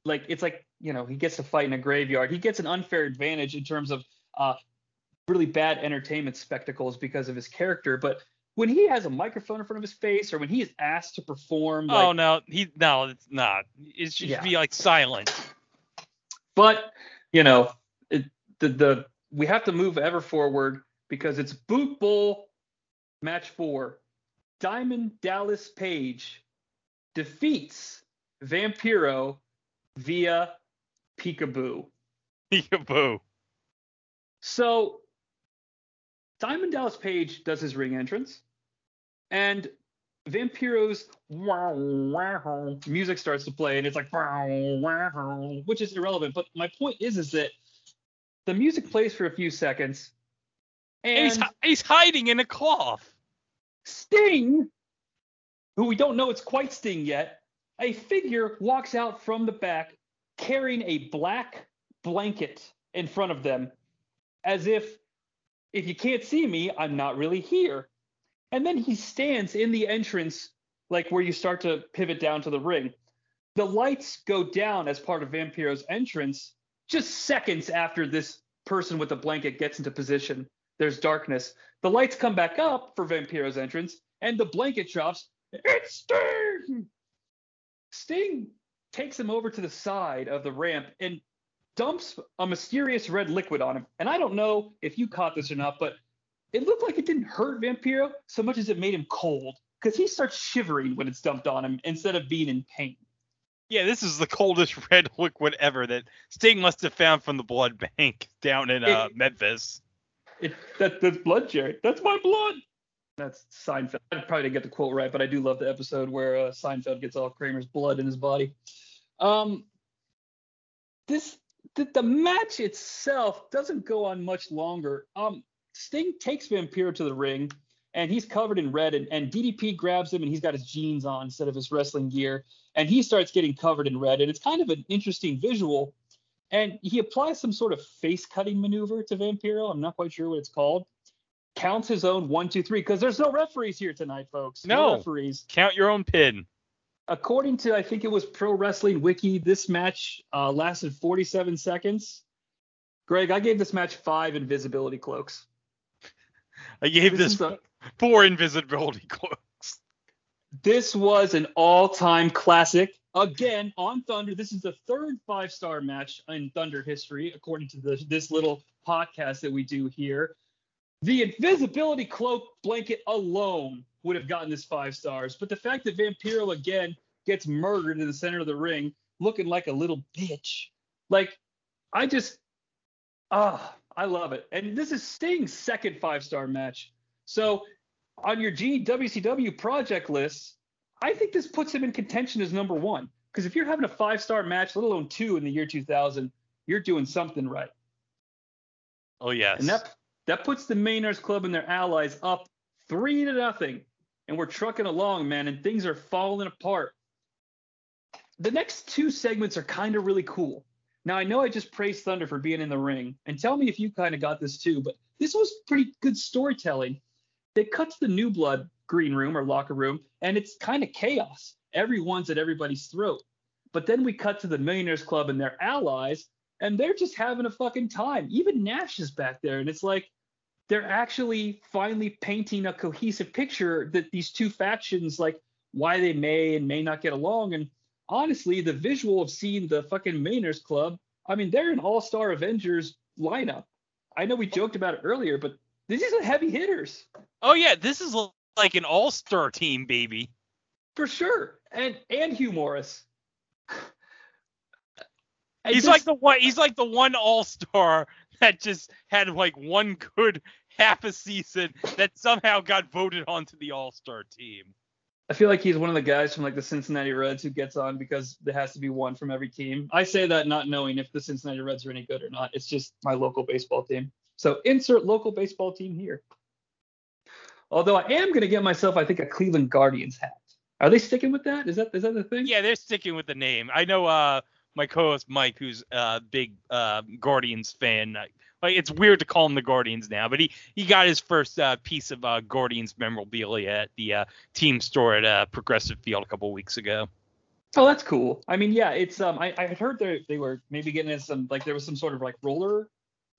Like it's like you know he gets to fight in a graveyard. He gets an unfair advantage in terms of uh, really bad entertainment spectacles because of his character. But when he has a microphone in front of his face, or when he is asked to perform, oh, like, oh no, he no, it's not. It should Yeah. be like silent. But you know, it, the the we have to move ever forward because it's Boot Bowl match four. Diamond Dallas Page defeats Vampiro via Peekaboo. Peekaboo. So Diamond Dallas Page does his ring entrance, and Vampiro's wow, wow, music starts to play, and it's like wow, wow, which is irrelevant. But my point is, is that the music plays for a few seconds, And he's he's hiding in a cloth. Sting, who we don't know it's quite Sting yet, a figure walks out from the back carrying a black blanket in front of them, as if, if you can't see me, I'm not really here. And then he stands in the entrance, like where you start to pivot down to the ring. The lights go down as part of Vampiro's entrance just seconds after this person with the blanket gets into position. There's darkness. The lights come back up for Vampiro's entrance, and the blanket drops. It's Sting! Sting takes him over to the side of the ramp and dumps a mysterious red liquid on him. And I don't know if you caught this or not, but it looked like it didn't hurt Vampiro so much as it made him cold because he starts shivering when it's dumped on him instead of being in pain. Yeah, this is the coldest red liquid ever that Sting must have found from the blood bank down in uh, Memphis. It, that, that's blood, Jerry. That's my blood. That's Seinfeld. I probably didn't get the quote right, but I do love the episode where uh, Seinfeld gets all Kramer's blood in his body. Um, this the, the match itself doesn't go on much longer. Um, Sting takes Vampiro to the ring, and he's covered in red, and, and DDP grabs him, and he's got his jeans on instead of his wrestling gear, and he starts getting covered in red, and it's kind of an interesting visual. And he applies some sort of face cutting maneuver to Vampiro. I'm not quite sure what it's called. Counts his own one, two, three, because there's no referees here tonight, folks. No. referees. Count your own pin. According to I think it was Pro Wrestling Wiki, this match uh, lasted 47 seconds. Greg, I gave this match five invisibility cloaks. I gave This this, a- four invisibility cloaks. This was an all-time classic. Again, on Thunder, this is the third five-star match in Thunder history, according to the, this little podcast that we do here. The invisibility cloak blanket alone would have gotten this five stars, but the fact that Vampiro again gets murdered in the center of the ring, looking like a little bitch, like I just, ah, I love it. And this is Sting's second five-star match. So on your GWCW project list, I think this puts him in contention as number one. Because if you're having a five star match, let alone two in the year 2000, you're doing something right. Oh yes. And that that puts the Millionaires Club and their allies up three to nothing. And we're trucking along, man, and things are falling apart. The next two segments are kind of really cool. Now I know I just praised Thunder for being in the ring, and tell me if you kind of got this too, but this was pretty good storytelling. They cut to the new blood green room or locker room, and it's kind of chaos. Everyone's at everybody's throat. But then we cut to the Millionaires Club and their allies, and they're just having a fucking time. Even Nash is back there, and it's like they're actually finally painting a cohesive picture that these two factions, like why they may and may not get along. And honestly, the visual of seeing the fucking Millionaires Club, I mean, they're an all-star Avengers lineup. I know we joked about it earlier, but these are heavy hitters Oh yeah, this is like an all-star team, baby. for sure. And and Hugh Morris. I He's just- like the one. He's like the one all-star that just had like one good half a season that somehow got voted onto the all-star team. I feel like he's one of the guys from like the Cincinnati Reds who gets on because there has to be one from every team. I say that not knowing if the Cincinnati Reds are any good or not. It's just my local baseball team. So insert local baseball team here. Although I am gonna get myself, I think, a Cleveland Guardians hat. Are they sticking with that? Is that is that the thing? Yeah, they're sticking with the name. I know uh my co-host Mike, who's a big uh Guardians fan. Like it's weird to call him the Guardians now, but he he got his first uh, piece of uh, Guardians memorabilia at the uh, team store at uh, Progressive Field a couple weeks ago. Oh, that's cool. I mean, yeah, it's um, I, I heard they they were maybe getting in some like there was some sort of like roller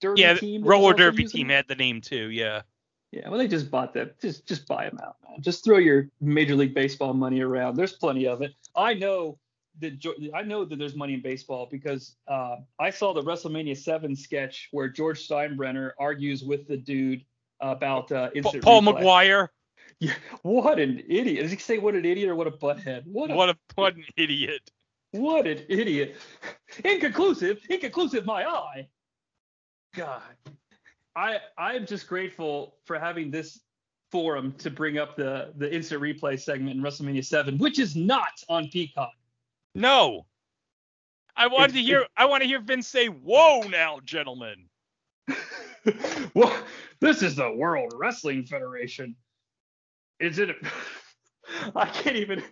derby Yeah, team. was roller derby using team had the name too. Yeah. Yeah, well, they just bought them. Just just buy them out, man. Just throw your Major League Baseball money around. There's plenty of it. I know that I know that there's money in baseball because uh, I saw the WrestleMania Seven sketch where George Steinbrenner argues with the dude about uh, instant Paul replay. Maguire. Yeah, what an idiot! Does he say what an idiot or what a butthead? What a What a what an idiot. what an idiot! Inconclusive, inconclusive. My eye. God, I I'm just grateful for having this forum to bring up the the instant replay segment in WrestleMania Seven, which is not on Peacock. No. I wanted to hear. I want to hear Vince say, "Whoa, now, gentlemen." well, this is the World Wrestling Federation. Is it? I can't even.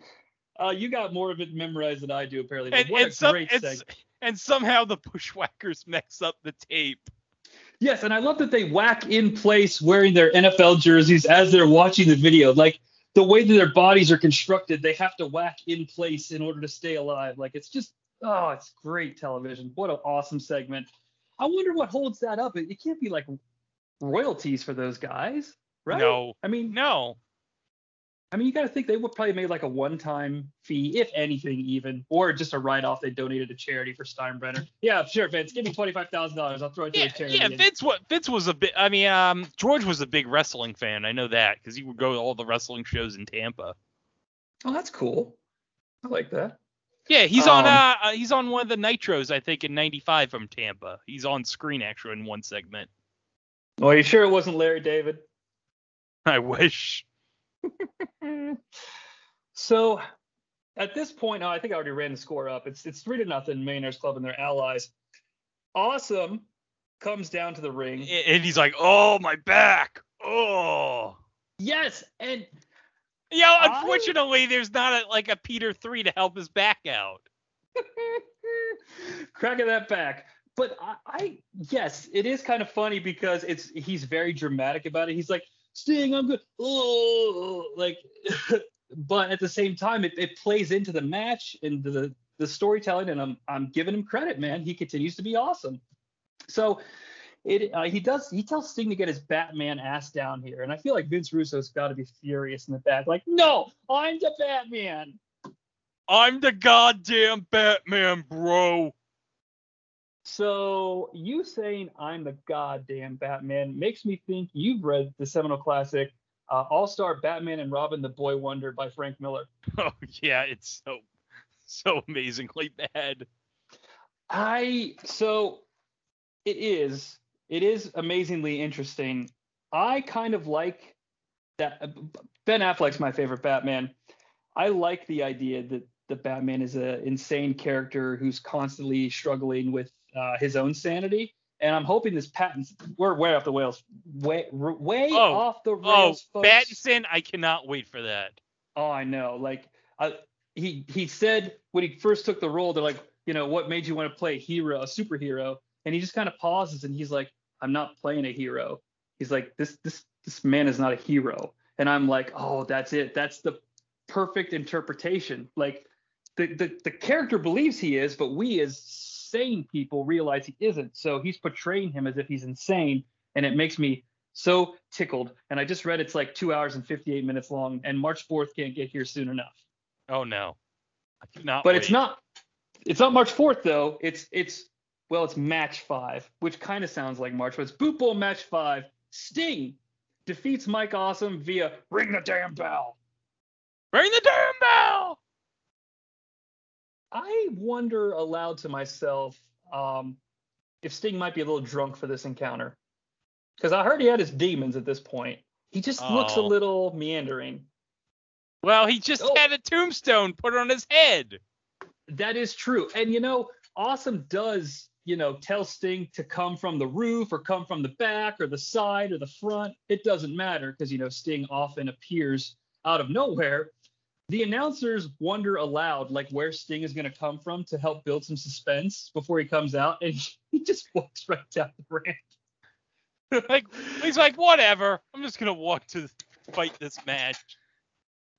Uh, you got more of it memorized than I do, apparently. And, what and, a some, great and, and somehow the Bushwhackers mix up the tape. Yes, and I love that they whack in place wearing their NFL jerseys as they're watching the video. Like the way that their bodies are constructed, they have to whack in place in order to stay alive. Like it's just, oh, it's great television. What an awesome segment. I wonder what holds that up. It, it can't be like royalties for those guys, right? No, I mean, no. I mean, you got to think they would probably made like a one-time fee, if anything, even, or just a write-off they donated to charity for Steinbrenner. Yeah, sure, Vince, give me twenty-five thousand dollars. I'll throw it to Yeah, a charity. yeah. Vince, what Vince was a bit. I mean, um, George was a big wrestling fan. I know that because he would go to all the wrestling shows in Tampa. Oh, that's cool. I like that. Yeah, he's on. Um, Uh, uh, he's on one of the Nitros, I think, in '95 from Tampa. He's on screen actually in one segment. Well, are you sure it wasn't Larry David? I wish. So at this point, I think I already ran the score up. It's it's three to nothing. Millionaires Club and their allies. Awesome comes down to the ring. And he's like, "Oh, my back. Oh." Yes, and Yeah, I- unfortunately, there's not a, like a Peter three to help his back out. cracking that back. But I, I yes, it is kind of funny because it's he's very dramatic about it. He's like, Sting, I'm good. Oh, like, but at the same time, it, it plays into the match and the the storytelling, and I'm I'm giving him credit, man. He continues to be awesome. So. It, uh, he does. He tells Sting to get his Batman ass down here, and I feel like Vince Russo's got to be furious in the back. Like, no, I'm the Batman. I'm the goddamn Batman, bro. So you saying I'm the goddamn Batman makes me think you've read the seminal classic uh, All Star Batman and Robin the Boy Wonder by Frank Miller. Oh yeah, it's so so amazingly bad. I so it is it is amazingly interesting. I kind of like that. uh, Ben Affleck's my favorite Batman. I like the idea that the Batman is an insane character who's constantly struggling with uh, his own sanity. And I'm hoping this patent we're way off the rails, way way Oh, off the Oh, rails, folks. Battinson, I cannot wait for that. Oh, I know. Like, I, he he said when he first took the role, they're like, you know, what made you want to play a hero, a superhero? And he just kind of pauses and he's like, I'm not playing a hero. He's like, this this this man is not a hero. And I'm like, oh, that's it. That's the perfect interpretation. Like, the, the the character believes he is, but we as sane people realize he isn't. So he's portraying him as if he's insane, and it makes me so tickled. And I just read it's like two hours and 58 minutes long, and March 4th can't get here soon enough. Oh no. I cannot But wait. it's not it's not March 4th though. It's it's well, it's match five, which kind of sounds like March, but it's Boot Bowl match five. Sting defeats Mike Awesome via ring the damn bell. Ring the damn bell. I wonder aloud to myself um, if Sting might be a little drunk for this encounter. Because I heard he had his demons at this point. He just looks a Oh. little meandering. Well, he just Oh. had a tombstone put on his head. That is true. And you know, Awesome does, you know, tell Sting to come from the roof or come from the back or the side or the front. It doesn't matter because, you know, Sting often appears out of nowhere. The announcers wonder aloud, like where Sting is going to come from to help build some suspense before he comes out. And he just walks right down the ramp. Like he's like, whatever. I'm just gonna walk to fight this match.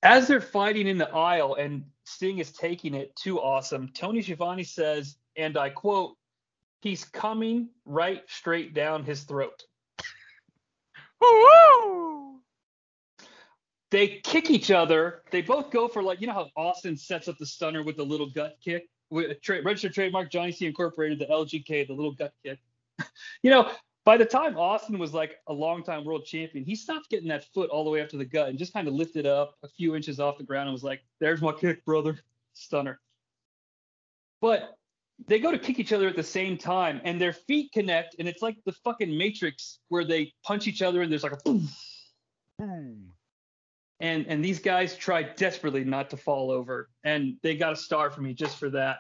As they're fighting in the aisle and Sting is taking it too awesome, Tony Schiavone says, and I quote, he's coming right straight down his throat. Woo! They kick each other. They both go for like, you know how Austin sets up the stunner with the little gut kick? With tra- registered trademark Jonnie Sea Incorporated, the LGK, the little gut kick. you know, by the time Austin was like a longtime world champion, he stopped getting that foot all the way up to the gut and just kind of lifted up a few inches off the ground and was like, there's my kick, brother. Stunner. But they go to kick each other at the same time and their feet connect and it's like the fucking matrix where they punch each other and there's like a boom Boom. And and these guys try desperately not to fall over and they got a star for me just for that.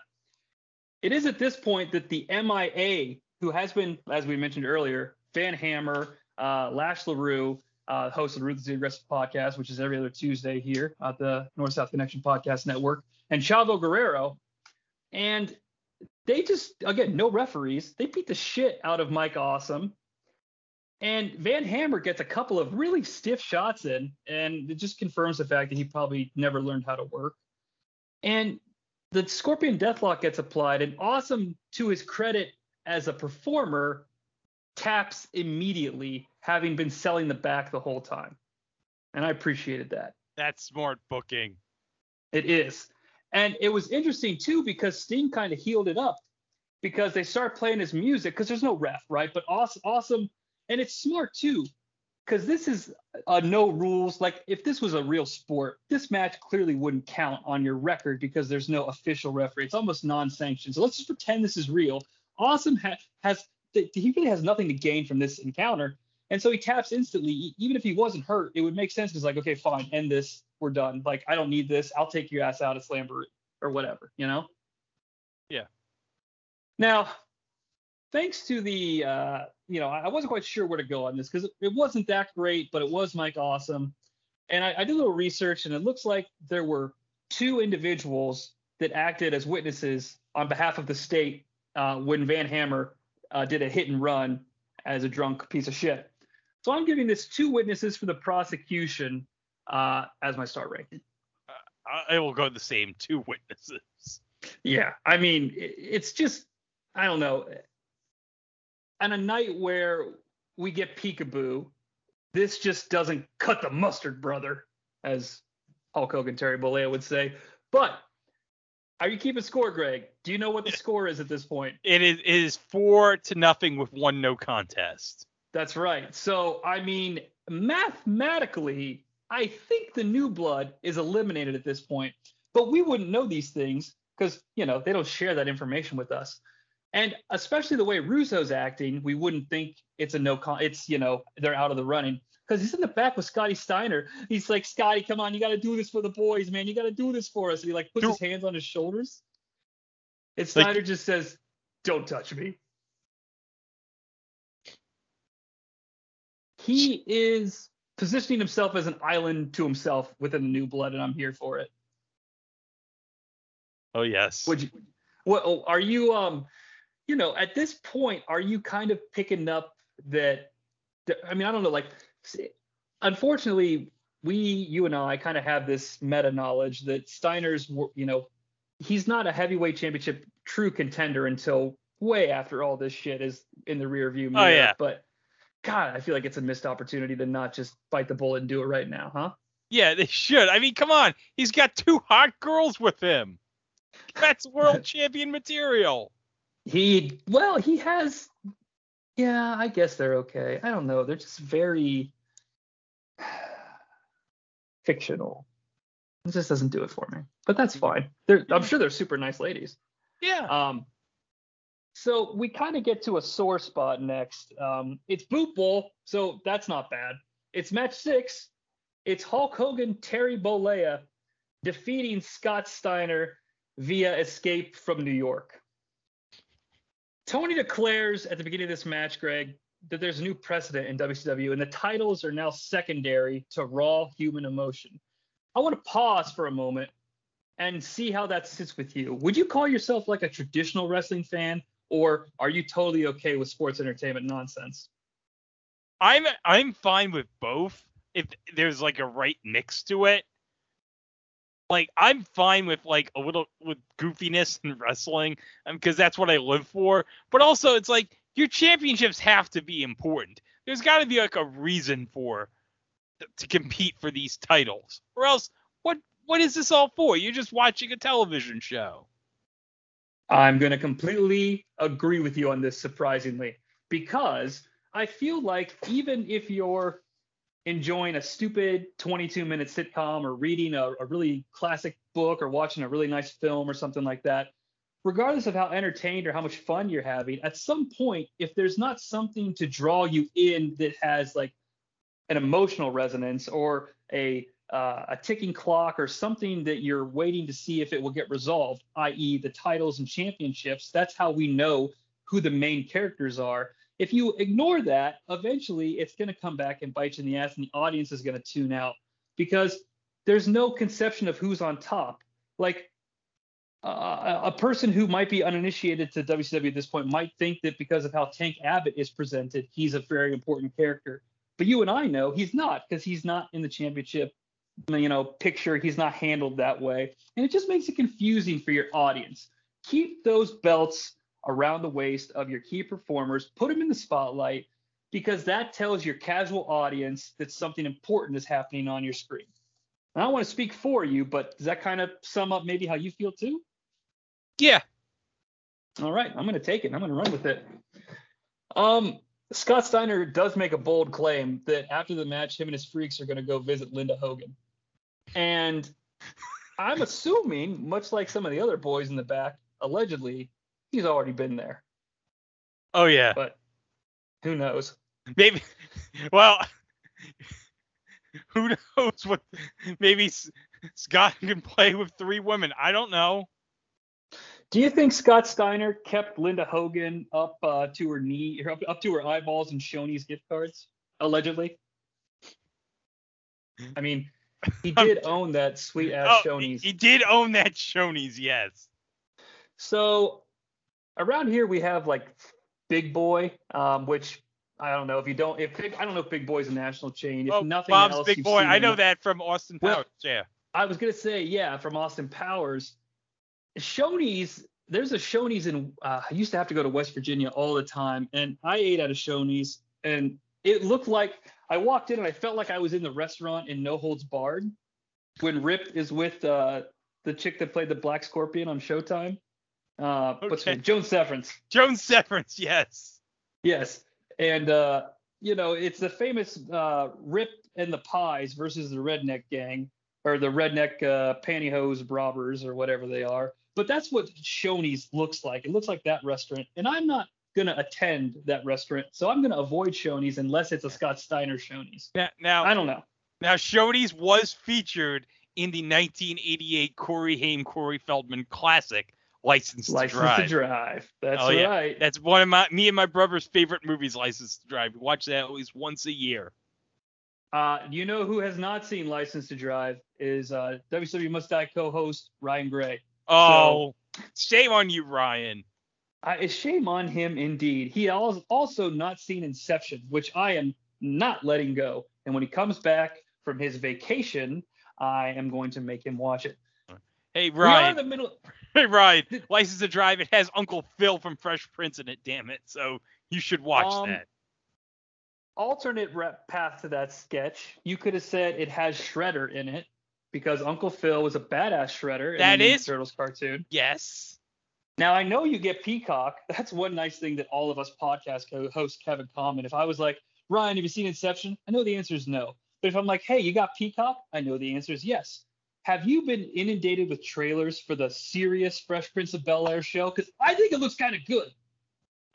It is at this point that the mia who has been as we mentioned earlier van hammer uh, lash larue uh, host of the ruthlessly aggressive podcast which is every other tuesday here at the north south connection podcast network and chavo guerrero. And they just again no referees. They beat the shit out of mike awesome and Van Hammer gets a couple of really stiff shots in, and it just confirms the fact that he probably never learned how to work. And the Scorpion Deathlock gets applied, and Awesome, to his credit as a performer, taps immediately, having been selling the back the whole time. And I appreciated that. That's smart booking. It is. And it was interesting too because Sting kind of healed it up because they start playing his music because there's no ref, right? But awesome, awesome, and it's smart too because this is uh, no rules. Like if this was a real sport, this match clearly wouldn't count on your record because there's no official referee. It's almost non-sanctioned. So let's just pretend this is real. Awesome ha- has he really has nothing to gain from this encounter, and so he taps instantly. Even if he wasn't hurt, it would make sense because like, okay, fine, end this. We're done. Like I don't need this. I'll take your ass out at Slamboree or whatever. You know. Yeah. Now, thanks to the, uh, you know, I wasn't quite sure where to go on this because it wasn't that great, but it was Mike Awesome. And I, I did a little research, and it looks like there were two individuals that acted as witnesses on behalf of the state uh, when Van Hammer uh, did a hit and run as a drunk piece of shit. So I'm giving this two witnesses for the prosecution uh, as my star rating. I I will go the same. Two witnesses. Yeah, I mean, it's just, I don't know. On a night where we get peekaboo, this just doesn't cut the mustard, brother, as Hulk Hogan, Terry Bollea would say. But are you keeping score, Greg? Do you know what the score is at this point? It is it is four to nothing with one no contest. That's right. So, I mean, mathematically, I think the new blood is eliminated at this point, but we wouldn't know these things because, you know, they don't share that information with us. And especially the way Russo's acting, we wouldn't think it's a no con, it's, you know, they're out of the running because he's in the back with Scotty Steiner. He's like, Scotty, come on, you got to do this for the boys, man. You got to do this for us. And he like puts Do- his hands on his shoulders. And Like- Steiner just says, don't touch me. he is positioning himself as an island to himself within the new blood, and I'm here for it. Oh yes. Would you? What oh, are you? Um, you know, at this point, are you kind of picking up that? that- I mean, I don't know. Like, unfortunately, we, you and I, kind of have this meta knowledge that Steiner's, you know, he's not a heavyweight championship true contender until way after all this shit is in the rear view oh, mirror. Oh, yeah. But God, I feel like it's a missed opportunity to not just bite the bullet and do it right now, huh? Yeah, they should. I mean, come on. He's got two hot girls with him. That's world champion material. He well, he has yeah, I guess they're okay. I don't know. They're just very fictional. It just doesn't do it for me. But that's fine. They're, I'm sure they're super nice ladies. Yeah. Um, so we kind of get to a sore spot next. Um, it's Boot Bowl, so that's not bad. It's match six. It's Hulk Hogan, Terry Bollea defeating Scott Steiner via escape from New York. Tony declares at the beginning of this match, Greg, that there's a new precedent in WCW, and the titles are now secondary to raw human emotion. I want to pause for a moment and see how that sits with you. Would you call yourself like a traditional wrestling fan, or are you totally okay with sports entertainment nonsense? I'm I'm fine with both if there's like a right mix to it. Like I'm fine with like a little with goofiness and wrestling um, because that's what I live for. But also it's like your championships have to be important. There's got to be like a reason for to compete for these titles, or else what what is this all for? You're just watching a television show. I'm going to completely agree with you on this, surprisingly, because I feel like even if you're enjoying a stupid 22 minute sitcom or reading a, a, really classic book or watching a really nice film or something like that, regardless of how entertained or how much fun you're having, at some point, if there's not something to draw you in that has like an emotional resonance or a uh, a ticking clock or something that you're waiting to see if it will get resolved, i.e., the titles and championships. That's how we know who the main characters are. If you ignore that, eventually it's going to come back and bite you in the ass, and the audience is going to tune out because there's no conception of who's on top. Like uh, a person who might be uninitiated to WCW at this point might think that because of how Tank Abbott is presented, he's a very important character. But you and I know he's not because he's not in the championship you know picture he's not handled that way and it just makes it confusing for your audience keep those belts around the waist of your key performers put them in the spotlight because that tells your casual audience that something important is happening on your screen. I don't want to speak for you but does that kind of sum up maybe how you feel too? Yeah. All right i'm going to take it i'm going to run with it. Um Scott Steiner does make a bold claim that after the match, him and his freaks are going to go visit Linda Hogan. And I'm assuming, much like some of the other boys in the back, allegedly, he's already been there. Oh yeah. But who knows? Maybe. Well, who knows what? Maybe Scott can play with three women. I don't know. Do you think Scott Steiner kept Linda Hogan up uh, to her knee, up, up to her eyeballs in Shoney's gift cards, allegedly? I mean, he did own that sweet ass oh, Shoney's. He, he did own that Shoney's, yes. So around here we have like Big Boy, um, which I don't know if you don't if Big, I don't know if Big Boy's a national chain. If oh, nothing Bob's else, Big Boy. I know that from Austin Powers. Well, yeah. I was gonna say yeah, from Austin Powers. Shoney's. There's a Shoney's in. Uh, I used to have to go to West Virginia all the time, and I ate at a Shoney's, and it looked like I walked in and I felt like I was in the restaurant in No Holds Barred when Rip is with uh, the chick that played the Black Scorpion on Showtime. Uh, Okay. What's her name? Joan Severance. Joan Severance, yes. Yes, and uh, you know it's the famous uh, Rip and the Pies versus the Redneck Gang or the Redneck uh, Pantyhose Robbers or whatever they are. But that's what Shoney's looks like. It looks like that restaurant, and I'm not gonna attend that restaurant, so I'm gonna avoid Shoney's unless it's a Scott Steiner Shoney's. Now, now, I don't know. now Shoney's was featured in the 1988 Corey Haim Corey Feldman classic, License, License to Drive. to Drive. That's Oh, yeah. right. That's one of my me and my brother's favorite movies, License to Drive. We watch that at least once a year. Uh, you know who has not seen License to Drive is uh, WWE Must Die co-host Ryan Gray. Oh, shame on you, Ryan. Uh, it's shame on him indeed. He has also not seen Inception, which I am not letting go. And when he comes back from his vacation, I am going to make him watch it. Hey Ryan. We are in the middle. hey Ryan, License to Drive. It has Uncle Phil from Fresh Prince in it. Damn it! So you should watch Um, that. alternate rep path to that sketch, you could have said it has Shredder in it because Uncle Phil was a badass Shredder in That the Ninja is- Turtles cartoon. Yes. Now I know you get Peacock. That's one nice thing that all of us podcast co- hosts have in common. If I was like, Ryan, have you seen Inception? I know the answer is no. But if I'm like, hey, you got Peacock? I know the answer is yes. Have you been inundated with trailers for the serious Fresh Prince of Bel Air show? Because I think it looks kind of good.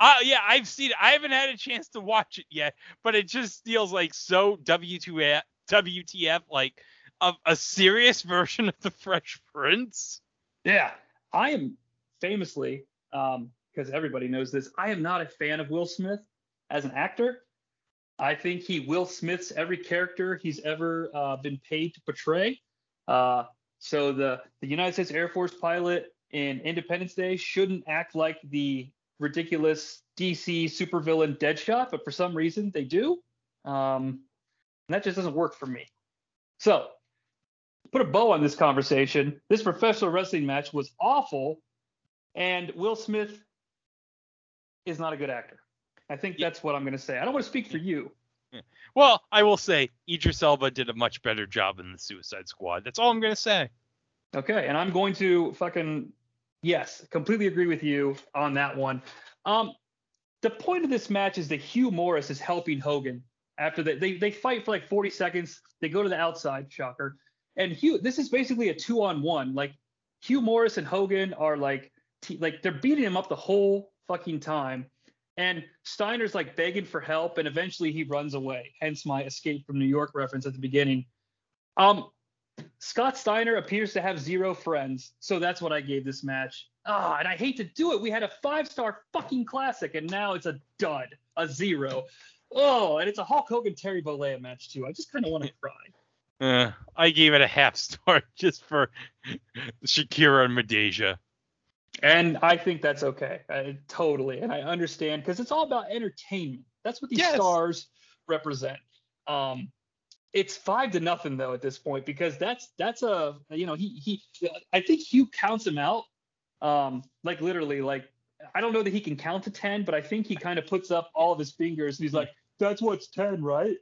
Uh, yeah, I've seen it. I haven't had a chance to watch it yet, but it just feels like so W2F, WTF, like of a serious version of the Fresh Prince. Yeah, I am famously, um, because everybody knows this, I am not a fan of Will Smith as an actor. I think he Will Smith's every character he's ever uh, been paid to portray. Uh, so the the United States Air Force pilot in Independence Day shouldn't act like the ridiculous DC supervillain Deadshot, but for some reason they do. Um, and that just doesn't work for me. So put a bow on this conversation. This professional wrestling match was awful, and Will Smith is not a good actor. I think Yeah. that's what I'm going to say. I don't want to speak for you. Well, I will say Idris Elba did a much better job in the Suicide Squad. That's all I'm gonna say. Okay, and I'm going to fucking yes, completely agree with you on that one. Um, the point of this match is that Hugh Morris is helping Hogan after they they, they fight for like 40 seconds. They go to the outside, shocker. And Hugh, this is basically a two on one. Like Hugh Morris and Hogan are like t- like they're beating him up the whole fucking time. And Steiner's like begging for help, and eventually he runs away. Hence my escape from New York reference at the beginning. Um, Scott Steiner appears to have zero friends, so that's what I gave this match. Ah, and I hate to do it. We had a five-star fucking classic, and now it's a dud, a zero. Oh, and it's a Hulk Hogan Terry Bollea match too. I just kind of want to cry. Uh, I gave it a half star just for Shakira and Midajah. And I think that's okay, I, totally. And I understand because it's all about entertainment. That's what these Yes. stars represent. Um, it's five to nothing though at this point because that's that's a you know he he I think Hugh counts him out. Um, like literally like I don't know that he can count to ten, but I think he kind of puts up all of his fingers and he's like, "That's what's ten, right?"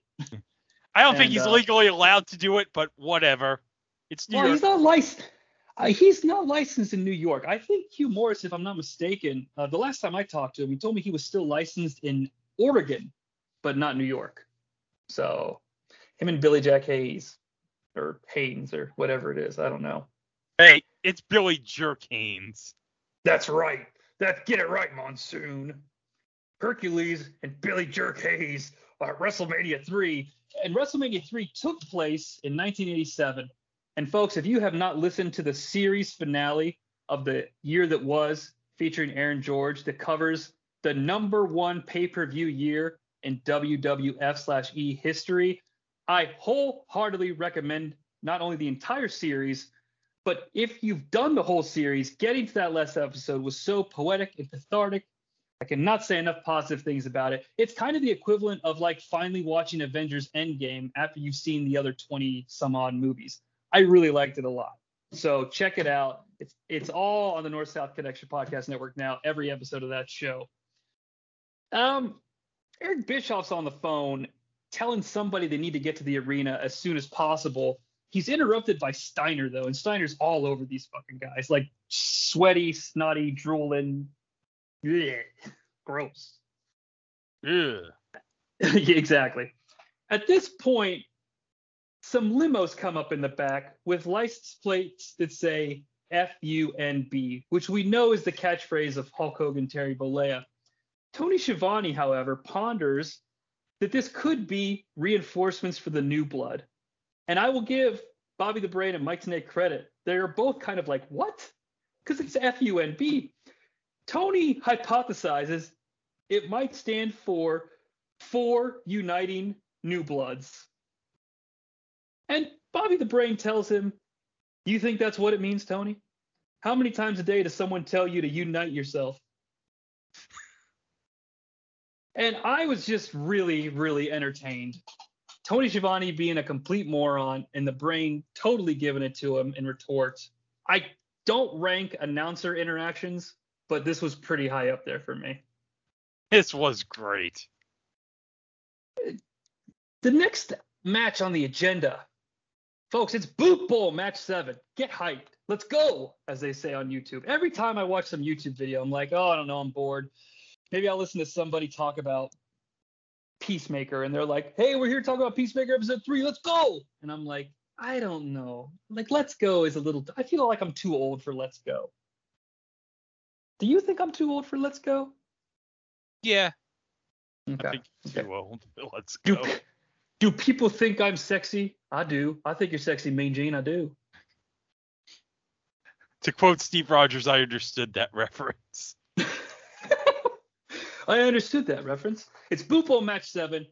I don't think he's uh, legally allowed to do it, but whatever. It's New Well, York. he's not licensed. Uh, he's not licensed in New York. I think Hugh Morris, if I'm not mistaken, uh, the last time I talked to him, he told me he was still licensed in Oregon, but not New York. So him and Billy Jack Hayes or Haynes or whatever it is, I don't know. Hey, it's Billy Jerk Haynes. That's right. That get it right, Monsoon. Hercules and Billy Jerk Hayes are at WrestleMania 3. And WrestleMania 3 took place in 1987. And folks, if you have not listened to the series finale of the year that was featuring Aaron George that covers the number one pay-per-view year in WWF slash E history, I wholeheartedly recommend not only the entire series, but if you've done the whole series, getting to that last episode was so poetic and cathartic. I cannot say enough positive things about it. It's kind of the equivalent of like finally watching Avengers Endgame after you've seen the other 20 some odd movies. I really liked it a lot. So check it out. It's it's all on the North South Connection Podcast Network now, every episode of that show. Um Eric Bischoff's on the phone telling somebody they need to get to the arena as soon as possible. He's interrupted by Steiner though, and Steiner's all over these fucking guys, like sweaty, snotty, drooling. Blech. Gross. Ugh. yeah, exactly. At this point, some limos come up in the back with license plates that say FUNB, which we know is the catchphrase of Hulk Hogan Terry Bollea. Tony Schiavone, however, ponders that this could be reinforcements for the new blood. And I will give Bobby the Brain and Mike Tenay credit. They're both kind of like, what? Because it's FUNB. Tony hypothesizes it might stand for four uniting new bloods. And Bobby the Brain tells him, You think that's what it means, Tony? How many times a day does someone tell you to unite yourself? and I was just really, really entertained. Tony Schiavone being a complete moron and the brain totally giving it to him in retort. I don't rank announcer interactions, but this was pretty high up there for me. This was great. The next match on the agenda, folks, it's Boot Bowl match seven. Get hyped. Let's go, as they say on YouTube. Every time I watch some YouTube video, I'm like, oh, I don't know, I'm bored. Maybe I'll listen to somebody talk about Peacemaker, and they're like, hey, we're here to talk about Peacemaker episode three. Let's go. And I'm like, I don't know. Like, Let's Go is a little. I feel like I'm too old for Let's Go. Do you think I'm too old for Let's Go? Yeah, I Okay. think it's okay. too old. Let's go. Do people think I'm sexy? I do. I think you're sexy, Mean Gene. I do. To quote Steve Rogers, I understood that reference. I understood that reference. It's Boot match seven.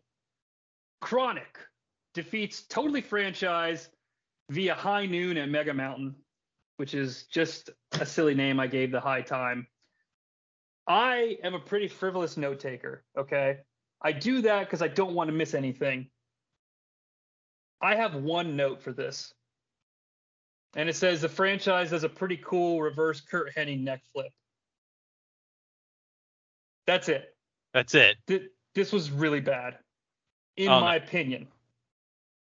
Kronik defeats Totally Franchise via High Noon and Mega Mountain, which is just a silly name I gave the high time. I am a pretty frivolous note taker. Okay. I do that because I don't want to miss anything. I have one note for this. And it says the franchise does a pretty cool reverse Curt Hennig neck flip. That's it. That's it. Th- this was really bad, in no. my opinion.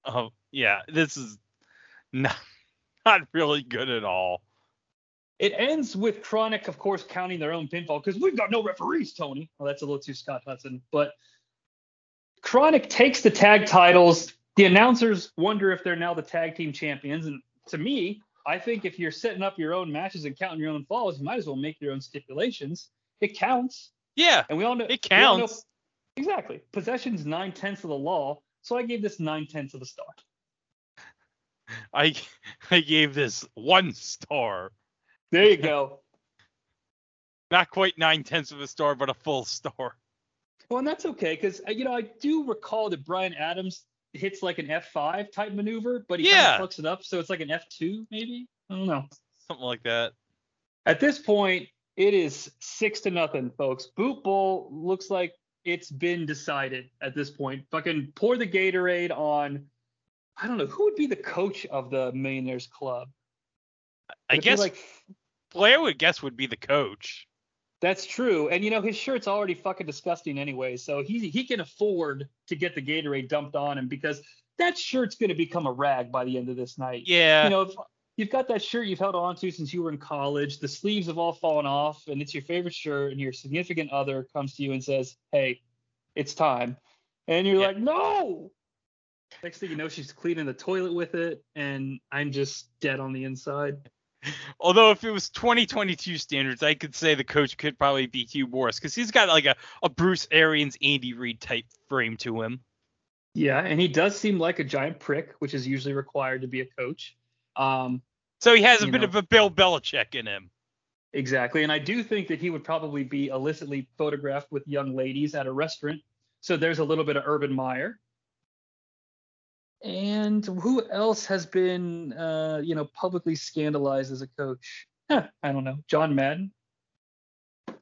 Oh yeah, this is not not really good at all. It ends with Kronik, of course, counting their own pinfall because we've got no referees, Tony. Well, that's a little too Scott Hudson. But Chronic takes the tag titles. The announcers wonder if they're now the tag team champions. And to me, I think if you're setting up your own matches and counting your own falls, you might as well make your own stipulations. It counts. Yeah, And we all know it all know- counts. exactly. Possession's nine tenths of the law. So I gave this nine tenths of a star. I I gave this one star. There you go. Not quite nine tenths of a star, but a full star. Well, and that's okay because uh, you know I do recall that Brian Adams hits like an F5 type maneuver, but he Yeah. kind of fucks it up, so it's like an F2 maybe. I don't know. Something like that. At this point, it is six to nothing, folks. Boot Bowl looks like it's been decided at this point. Fucking pour the Gatorade on. I don't know who would be the coach of the Millionaires Club. I guess like Blair would guess would be the coach. That's true. And you know, his shirt's already fucking disgusting anyway. So he he can afford to get the Gatorade dumped on him because that shirt's gonna become a rag by the end of this night. Yeah. You know, if you've got that shirt you've held on to since you were in college, the sleeves have all fallen off, and it's your favorite shirt, and your significant other comes to you and says, Hey, it's time. And you're Yeah. like, No. Next thing you know, she's cleaning the toilet with it, and I'm just dead on the inside. Although if it was 2022 standards, I could say the coach could probably be Hugh Morris because he's got like a, a Bruce Arians, Andy Reid type frame to him. Yeah, and he does seem like a giant prick, which is usually required to be a coach. Um, So he has a bit know. of a Bill Belichick in him. exactly, and I do think that he would probably be illicitly photographed with young ladies at a restaurant. So there's a little bit of Urban Meyer. And who else has been, uh, you know, publicly scandalized as a coach? Huh, I don't know. John Madden.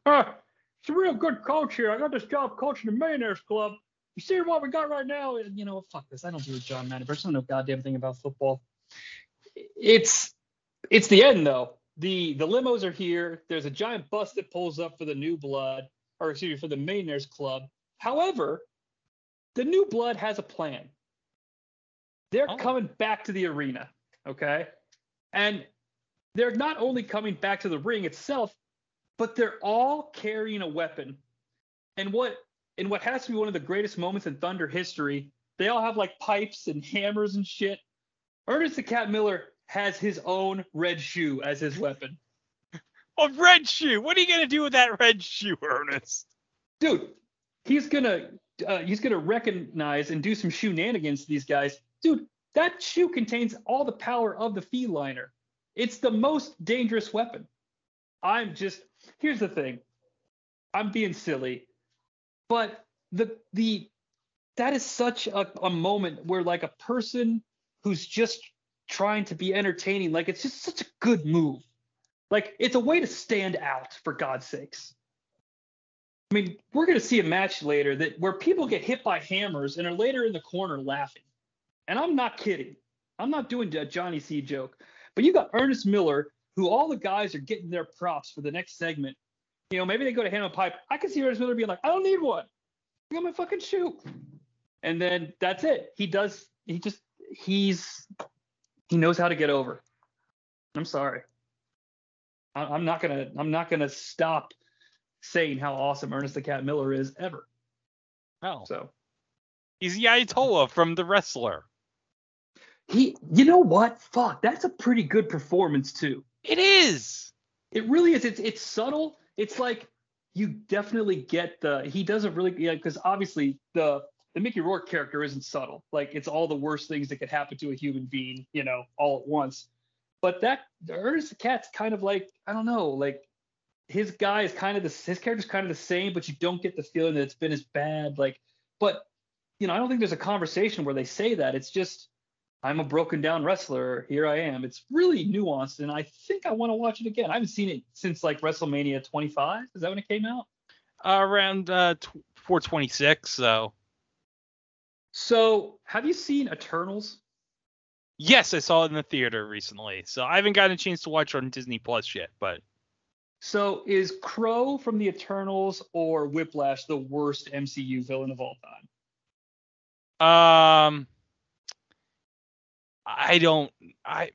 Ah, it's a real good coach here. I got this job coaching the Millionaires Club. You see what we got right now? And, You know, fuck this. I don't do a John Madden. I don't know goddamn thing about football. It's it's the end though. The the limos are here. There's a giant bus that pulls up for the new blood, or excuse me, for the Millionaires Club. However, the new blood has a plan. They're Oh. coming back to the arena, okay? And they're not only coming back to the ring itself, but they're all carrying a weapon. And what in what has to be one of the greatest moments in Thunder history, they all have like pipes and hammers and shit. Ernest the Cat Miller has his own red shoe as his weapon. A red shoe. What are you gonna do with that red shoe, Ernest? Dude, he's gonna uh, he's gonna recognize and do some shenanigans to these guys. Dude, that shoe contains all the power of the feliner. It's the most dangerous weapon. I'm just here's the thing. I'm being silly, but the the that is such a, a moment where like a person who's just trying to be entertaining, like it's just such a good move. Like it's a way to stand out for God's sakes. I mean, we're to see a match later that where people get hit by hammers and are later in the corner laughing. And I'm not kidding. I'm not doing a Jonnie Sea joke. But you got Ernest Miller, who all the guys are getting their props for the next segment. You know, maybe they go to hand a pipe. I can see Ernest Miller being like, I don't need one. I got my fucking shoe. And then that's it. He does. He just he's he knows how to get over. I'm sorry. I'm not gonna I'm not gonna stop saying how awesome Ernest the Cat Miller is ever. Oh, So he's Ayatollah from The Wrestler. He, you know what? Fuck, that's a pretty good performance too. It is. It really is. It's it's subtle. It's like you definitely get the he does a really yeah because obviously the the Mickey Rourke character isn't subtle. Like it's all the worst things that could happen to a human being, you know, all at once. But that Ernest the Cat's kind of like I don't know, like his guy is kind of the his character's kind of the same, but you don't get the feeling that it's been as bad. Like, but you know, I don't think there's a conversation where they say that. It's just I'm a broken down wrestler. Here I am. It's really nuanced, and I think I want to watch it again. I haven't seen it since like WrestleMania 25. Is that when it came out? Uh, around uh, tw 426. So So, have you seen Eternals? yes, I saw it in the theater recently. So I haven't gotten a chance to watch it on Disney Plus yet, but So, is Kro from the Eternals or Whiplash the worst MCU villain of all time? um, I don't. I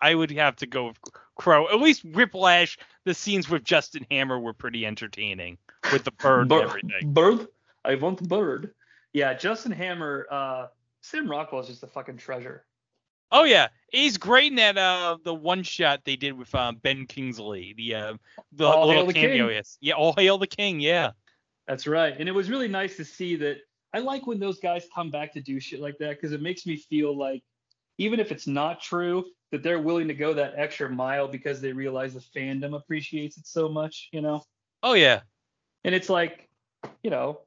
I would have to go with Kro. At least Whiplash. The scenes with Justin Hammer were pretty entertaining with the bird Bir- and everything. Bird? I want the bird. Yeah, Justin Hammer, uh, Sam Rockwell is just a fucking treasure. Oh yeah, he's great in that uh the one shot they did with um, Ben Kingsley. The uh the All little the cameo. King. Yes. Yeah. All hail the king. Yeah. That's right. And it was really nice to see that. I like when those guys come back to do shit like that because it makes me feel like, even if it's not true, that they're willing to go that extra mile because they realize the fandom appreciates it so much, you know? Oh yeah. And it's like, you know,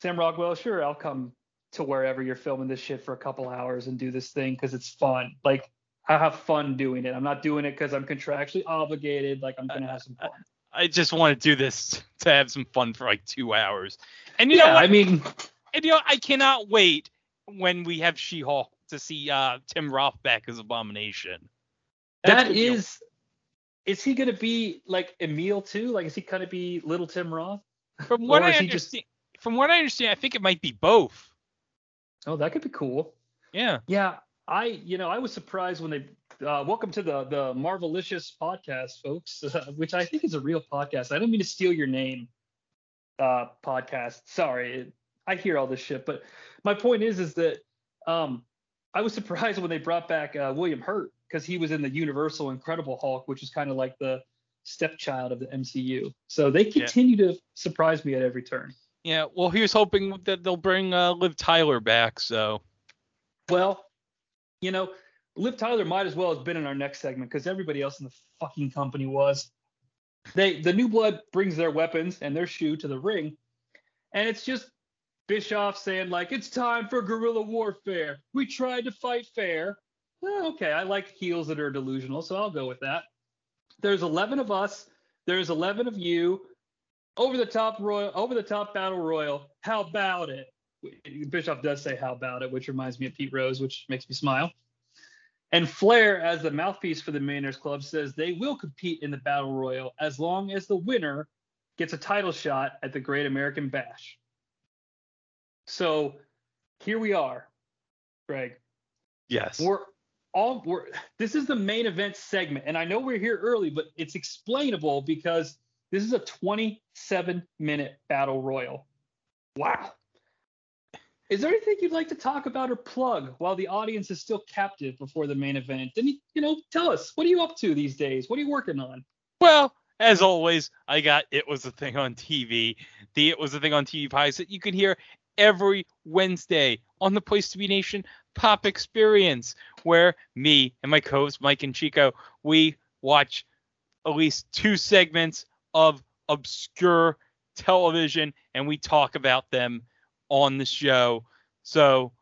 Sam Rockwell, sure, I'll come to wherever you're filming this shit for a couple hours and do this thing because it's fun. Like, I have fun doing it. I'm not doing it because I'm contractually obligated. Like, I'm going to have some fun. I just want to do this to have some fun for like two hours. And you yeah, know what? I mean, And you know, I cannot wait when we have She-Hulk to see uh, Tim Roth back as Abomination. That's That gonna be a- is, is he gonna be like Emil too? Like, is he gonna be Little Tim Roth? From what I he just- understand, from what I understand, I think it might be both. Oh, that could be cool. Yeah. Yeah, I, you know, I was surprised when they. Uh, welcome to the the Marvelicious podcast, folks, which I think is a real podcast. I don't mean to steal your name, uh, podcast. Sorry, I hear all this shit, but my point is, is that um, I was surprised when they brought back uh, William Hurt because he was in the Universal Incredible Hulk, which is kind of like the stepchild of the MCU. So they continue to surprise me at every turn. Yeah. Well, he was hoping that they'll bring uh, Liv Tyler back. So Well, you know, Liv Tyler might as well have been in our next segment because everybody else in the fucking company was. They the new blood brings their weapons and their shoe to the ring, and it's just Bischoff saying like it's time for guerrilla warfare. We tried to fight fair. Eh, okay, I like heels that are delusional, so I'll go with that. There's 11 of us. There's 11 of you. Over the top royal, over the top battle royal. How about it? Bischoff does say how about it, which reminds me of Pete Rose, which makes me smile. And Flair, as the mouthpiece for the Millionaires Club, says they will compete in the Battle Royal as long as the winner gets a title shot at the Great American Bash. So here we are, Greg. yes. We're all we're this is the main event segment, and I know we're here early, but it's explainable because this is a 27 minute battle royal. Wow. Is there anything you'd like to talk about or plug while the audience is still captive before the main event? Then you, know, tell us what are you up to these days? What are you working on? Well, as always, I got It Was a Thing on TV. The It Was a Thing on TV pies that you can hear every Wednesday on the Place to Be Nation Pop Experience, where me and my co host Mike and Chico, we watch at least two segments of obscure television and we talk about them on the show. So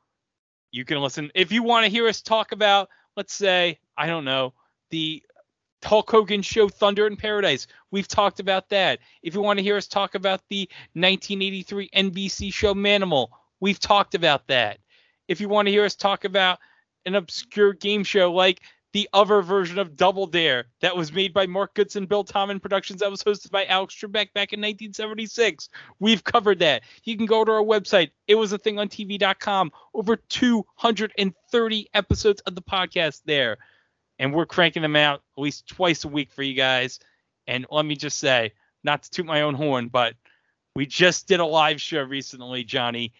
you can listen. If you want to hear us talk about, let's say, I don't know, the Hulk Hogan show Thunder in Paradise. We've talked about that. If you want to hear us talk about the 1983 NBC show Manimal, we've talked about that. If you want to hear us talk about an obscure game show like the other version of Double Dare that was made by Mark Goodson, Bill Todman Productions, that was hosted by Alex Trebek back in 1976. We've covered that. You can go to our website, it was a thing on. Over 230 episodes of the podcast there. And we're cranking them out at least twice a week for you guys. And let me just say, not to toot my own horn, but we just did a live show recently, Jonnie,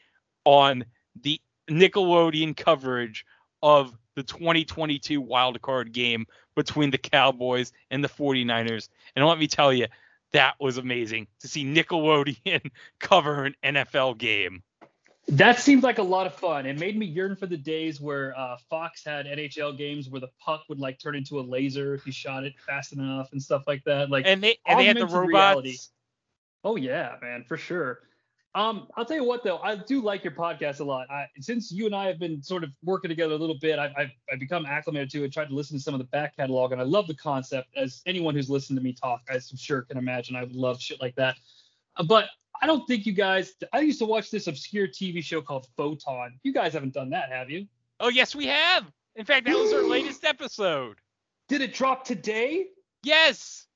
on the Nickelodeon coverage of the 2022 wild card game between the Cowboys and the 49ers. And let me tell you, that was amazing to see Nickelodeon cover an NFL game. That seemed like a lot of fun. It made me yearn for the days where uh, Fox had NHL games where the puck would like turn into a laser if you shot it fast enough and stuff like that. Like and they and they had the robots. Reality. Oh yeah, man, for sure. Um, I'll tell you what though, I do like your podcast a lot. I, since you and I have been sort of working together a little bit, I've, I've, I've become acclimated to it, tried to listen to some of the back catalog, and I love the concept. As anyone who's listened to me talk, I am sure can imagine, I would love shit like that. Uh, but I don't think you guys. I used to watch this obscure TV show called Photon. You guys haven't done that, have you? Oh yes, we have. In fact, that was our latest episode. Did it drop today? Yes.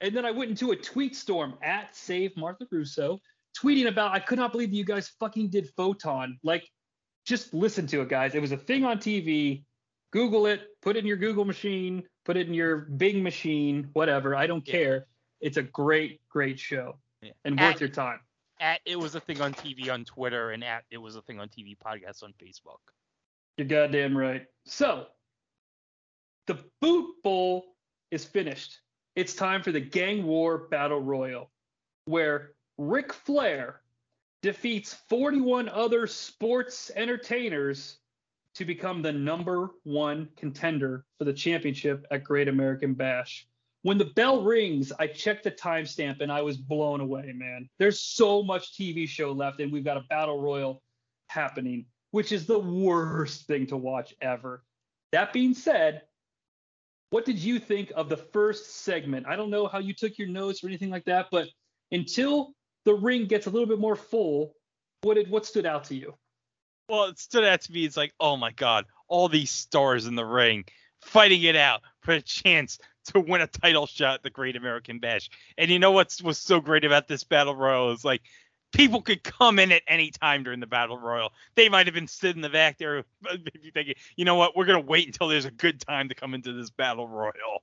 And then I went into a tweet storm at Save Martha Russo tweeting about I could not believe you guys fucking did Photon. Like, just listen to it, guys. It was a thing on TV. Google it, put it in your Google machine, put it in your Bing machine, whatever. I don't care. It's a great, great show yeah. and at, worth your time. At it was a thing on TV on Twitter and at it was a thing on TV podcast on Facebook. You're goddamn right. So the Boot Bowl is finished. It's time for the Gang War Battle Royal, where Ric Flair defeats 41 other sports entertainers to become the number one contender for the championship at Great American Bash. When the bell rings, I check the timestamp and I was blown away, man. There's so much TV show left, and we've got a battle royal happening, which is the worst thing to watch ever. That being said, what did you think of the first segment? I don't know how you took your notes or anything like that, but until the ring gets a little bit more full, what did what stood out to you? Well, it stood out to me. It's like, oh my god, all these stars in the ring fighting it out for a chance to win a title shot at the Great American Bash. And you know what's was so great about this battle royal is like people could come in at any time during the battle royal. They might have been sitting in the back there thinking, you know what, we're gonna wait until there's a good time to come into this battle royal.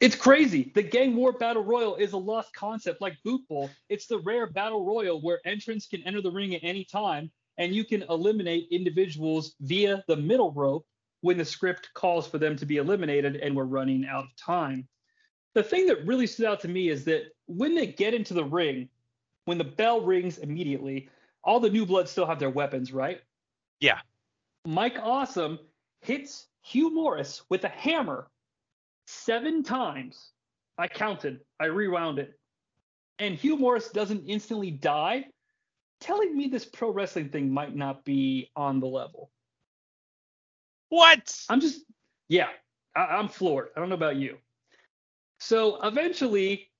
It's crazy. The Gang War Battle Royal is a lost concept like Boot Bowl. It's the rare Battle Royal where entrants can enter the ring at any time and you can eliminate individuals via the middle rope when the script calls for them to be eliminated and we're running out of time. The thing that really stood out to me is that when they get into the ring, when the bell rings immediately, all the new bloods still have their weapons, right? Yeah. Mike Awesome hits Hugh Morris with a hammer seven times. I counted, I rewound it. And Hugh Morris doesn't instantly die, telling me this pro wrestling thing might not be on the level. What? I'm just, yeah, I, am floored. I don't know about you. So eventually,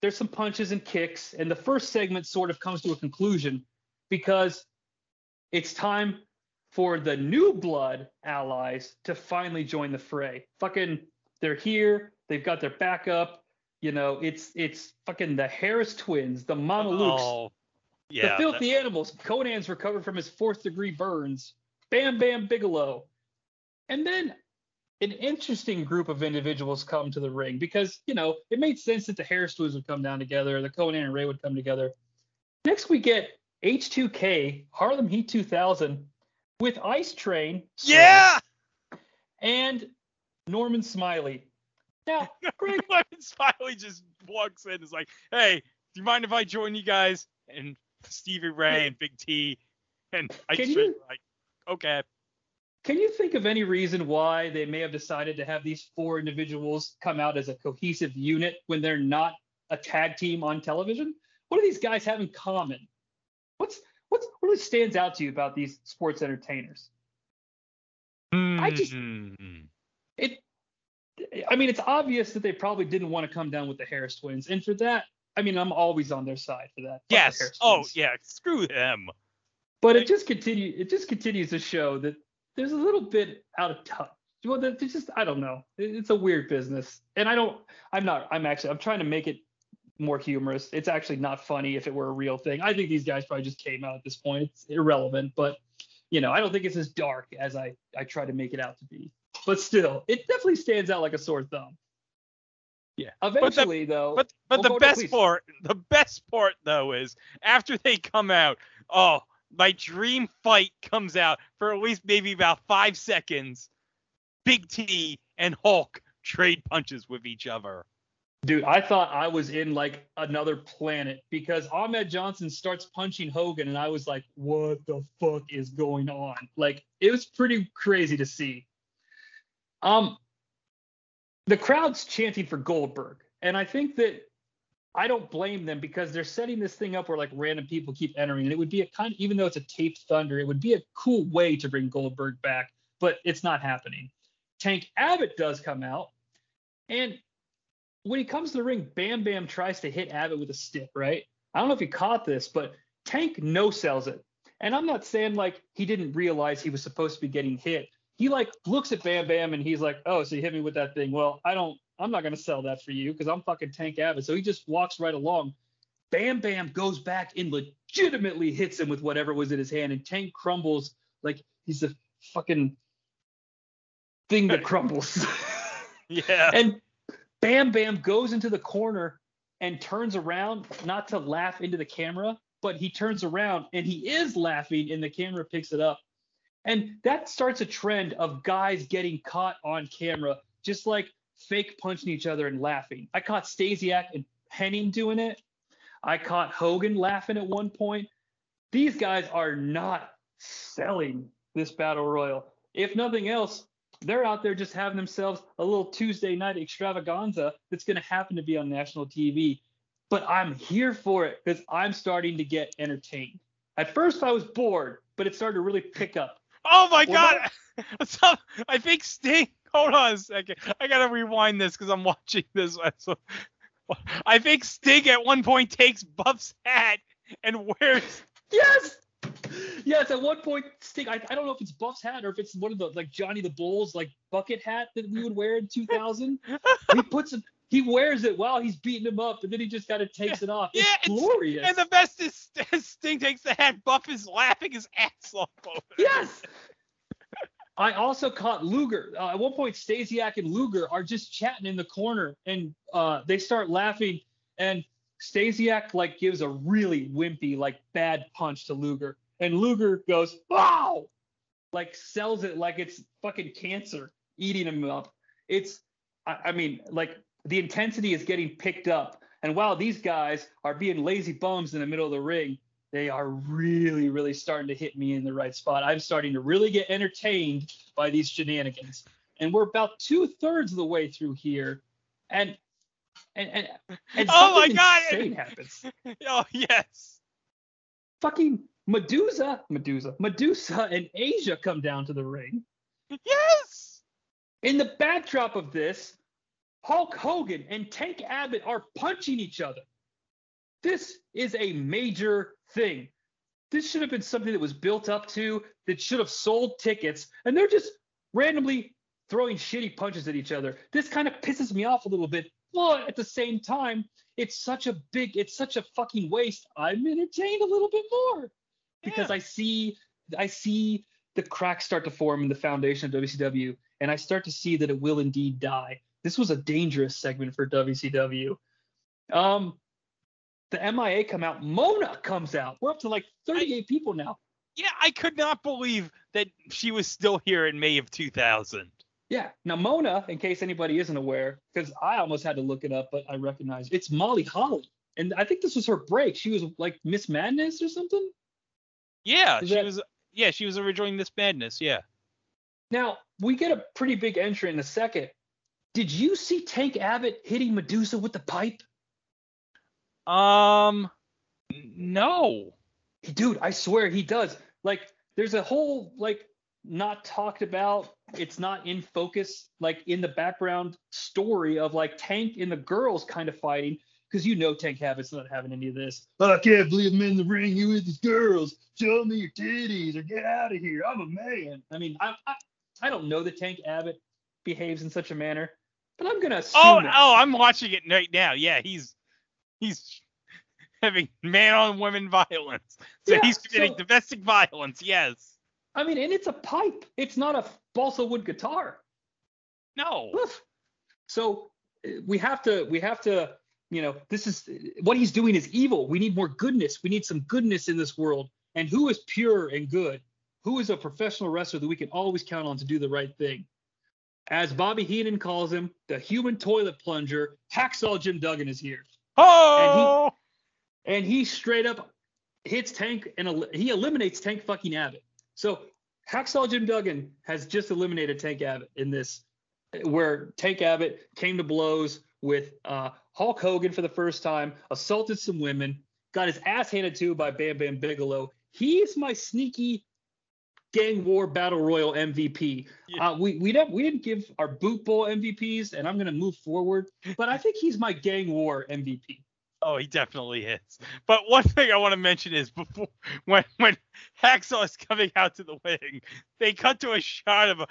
there's some punches and kicks, and the first segment sort of comes to a conclusion because it's time for the new blood allies to finally join the fray. Fucking they're here. They've got their backup. You know, it's it's fucking the Harris twins, the Mamalukes, oh, yeah, the filthy that's... animals. Konnan's recovered from his fourth degree burns. Bam Bam Bigelow. And then an interesting group of individuals come to the ring because, you know, it made sense that the Harris twins would come down together, the Konnan and Rey would come together. Next, we get H2K, Harlem Heat 2000, with Ice Train. Yeah! And Norman Smiley. Now, Greg Norman Smiley just walks in and is like, hey, do you mind if I join you guys? And Stevie Ray and Big T and Ice Train you, like, okay. Can you think of any reason why they may have decided to have these four individuals come out as a cohesive unit when they're not a tag team on television? What do these guys have in common? What's what's what really stands out to you about these sports entertainers? Mm-hmm. I just hmm it I mean, it's obvious that they probably didn't want to come down with the Harris twins. And for that, I mean, I'm always on their side for that. Yes. Oh, yeah. Screw them. But it just continue it just continues to show that there's a little bit out of touch. well, they just I don't know. It's a weird business, and I don't. I'm not. I'm actually. I'm trying to make it more humorous. It's actually not funny if it were a real thing. I think these guys probably just came out at this point. It's irrelevant, but you know, I don't think it's as dark as I I try to make it out to be. But still, it definitely stands out like a sore thumb. Yeah. Eventually, but the, though. But but Oh, the best part, the best part though is after they come out, oh, my dream fight comes out for at least maybe about five seconds. Big T and Hulk trade punches with each other. Dude, I thought I was in like another planet because Ahmed Johnson starts punching Hogan, and I was like, what the fuck is going on? Like, it was pretty crazy to see. Um, the crowd's chanting for Goldberg, and I think that I don't blame them because they're setting this thing up where like random people keep entering, and it would be a kind, even though it's a taped thunder, it would be a cool way to bring Goldberg back, but it's not happening. Tank Abbott does come out, and when he comes to the ring, Bam Bam tries to hit Abbott with a stick, right? I don't know if you caught this, but Tank no sells it. And I'm not saying like he didn't realize he was supposed to be getting hit. He like looks at Bam Bam and he's like, "Oh, so you hit me with that thing? Well, I don't. I'm not gonna sell that for you because I'm fucking Tank Abbott." So he just walks right along. Bam Bam goes back and legitimately hits him with whatever was in his hand, and Tank crumbles like he's a fucking thing that crumbles. Yeah. and Bam Bam goes into the corner and turns around, not to laugh into the camera, but he turns around and he is laughing, and the camera picks it up. And that starts a trend of guys getting caught on camera, just like fake punching each other and laughing. I caught Stasiak and Hennig doing it. I caught Hogan laughing at one point. These guys are not selling this battle royal. If nothing else, they're out there just having themselves a little Tuesday night extravaganza that's going to happen to be on national TV. But I'm here for it because I'm starting to get entertained. At first, I was bored, but it started to really pick up. Oh my Well, god! So, I think Sting. Hold on a second. I gotta rewind this because I'm watching this. I think Sting at one point takes Buff's hat and wears. Yes. Yes, at one point, Sting. I, I don't know if it's Buff's hat or if it's one of the like Johnny the Bull's like bucket hat that we would wear in 2000. he puts it. He wears it while he's beating him up, and then he just kind of takes it off. It's Yeah, it's- glorious. And the best is Sting takes the hat. Buff is laughing his ass off. over it. Yes. I also caught Luger. Uh, at one point, Stasiak and Luger are just chatting in the corner, and uh, they start laughing. And Stasiak like gives a really wimpy, like bad punch to Luger, and Luger goes, "Wow!" Like sells it like it's fucking cancer eating him up. It's, I, I mean, like the intensity is getting picked up. And while these guys are being lazy bums in the middle of the ring, they are really, really starting to hit me in the right spot. I'm starting to really get entertained by these shenanigans. And we're about two thirds of the way through here. And and and, and Oh my God. insane happens. Oh yes. Fucking Medusa, Medusa, Medusa and Asia come down to the ring. Yes. In the backdrop of this, Hulk Hogan and Tank Abbott are punching each other. This is a major thing. This should have been something that was built up to, that should have sold tickets, and they're just randomly throwing shitty punches at each other. This kind of pisses me off a little bit, but at the same time, it's such a big, it's such a fucking waste. I'm entertained a little bit more because Yeah. I see, I see the cracks start to form in the foundation of WCW, and I start to see that it will indeed die. This was a dangerous segment for WCW. Um, the MIA come out. Mona comes out. We're up to like 38 people now. Yeah, I could not believe that she was still here in May of 2000. Yeah. Now Mona, in case anybody isn't aware, because I almost had to look it up, but I recognize it's Molly Holly, and I think this was her break. She was like Miss Madness or something. Yeah, Is she that- was. Yeah, she was originally Miss Madness. Yeah. Now we get a pretty big entry in a second. Did you see Tank Abbott hitting Medusa with the pipe? Um, no. dude i swear he does like there's a whole like not talked about it's not in focus like in the background story of like tank and the girls kind of fighting because you know tank Abbott's not having any of this But i can't believe i'm in the ring you with these girls show me your titties or get out of here i'm a man i mean i i, I don't know the tank abbott behaves in such a manner, but I'm gonna assume. Oh, it. oh, I'm watching it right now. Yeah, he's he's having man on woman violence. So Yeah, he's committing so- domestic violence. Yes. I mean, and it's a pipe. It's not a balsa wood guitar. No. Woof. So uh, we have to we have to you know this is what he's doing is evil. We need more goodness. We need some goodness in this world. And who is pure and good? Who is a professional wrestler that we can always count on to do the right thing? As Bobby Heenan calls him, the human toilet plunger, Hacksaw Jim Duggan is here. Oh. and he straight up hits Tank and el- he eliminates Tank fucking Abbott. So Hacksaw Jim Duggan has just eliminated Tank Abbott in this, where Tank Abbott came to blows with uh, Hulk Hogan for the first time, assaulted some women, got his ass handed to by Bam Bam Bigelow. He's my sneaky gang war battle royal MVP. Yeah. Uh, we we didn't we didn't give our boot bowl MVPs, and I'm gonna move forward, but I think he's my gang war MVP. Oh, he definitely is. But one thing I want to mention is before when when Hacksaw is coming out to the wing, they cut to a shot of a,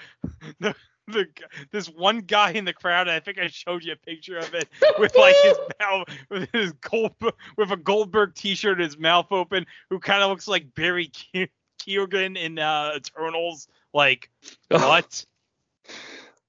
the the this one guy in the crowd. And I think I showed you a picture of it with like his mouth with his gold with a Goldberg T-shirt, his mouth open, who kind of looks like Barry Ke- Keoghan in uh, Eternals. Like what?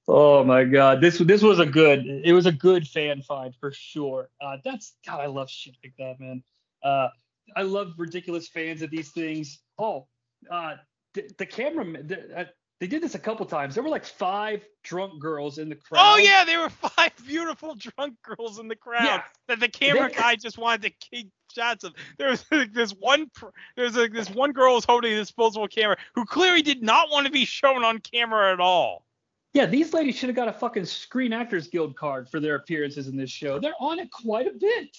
Oh my god, this this was a good. It was a good fan find for sure. Uh, that's God, I love shit like that, man. Uh, I love ridiculous fans of these things. Oh, uh, the, the camera, the, uh, they did this a couple times. There were like five drunk girls in the crowd. Oh yeah, there were five beautiful drunk girls in the crowd Yeah. that the camera They- guy just wanted to keep shots of. There was like this one, pr- there's like this one girl was holding a disposable camera who clearly did not want to be shown on camera at all. Yeah, these ladies should have got a fucking Screen Actors Guild card for their appearances in this show. They're on it quite a bit.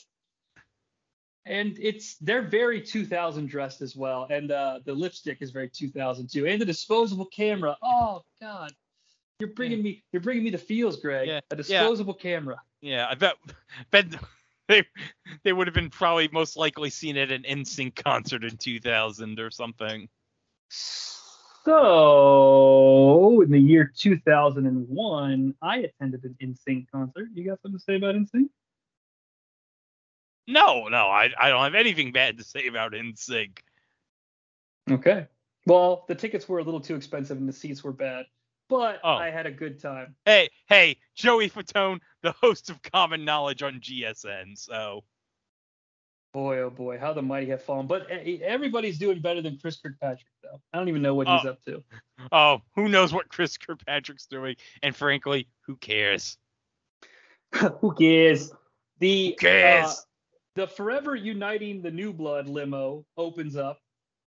And it's they're very 2000 dressed as well, and uh, the lipstick is very 2000 too, and the disposable camera. Oh God, you're bringing me you're bringing me the feels, Greg. Yeah, A disposable camera. Yeah, I bet, bet they they would have been probably most likely seen at an NSYNC concert in 2000 or something. So in the year 2001, I attended an NSYNC concert. You got something to say about NSYNC? No, no, I I don't have anything bad to say about NSYNC. Okay. Well, the tickets were a little too expensive and the seats were bad, but Oh. I had a good time. Hey, hey, Joey Fatone, the host of Common Knowledge on GSN. So Boy, oh boy, how the mighty have fallen. But everybody's doing better than Chris Kirkpatrick, though. I don't even know what he's Oh. up to. Oh, who knows what Chris Kirkpatrick's doing? And frankly, who cares? Who cares? The Who cares? uh, the Forever Uniting the New Blood limo opens up,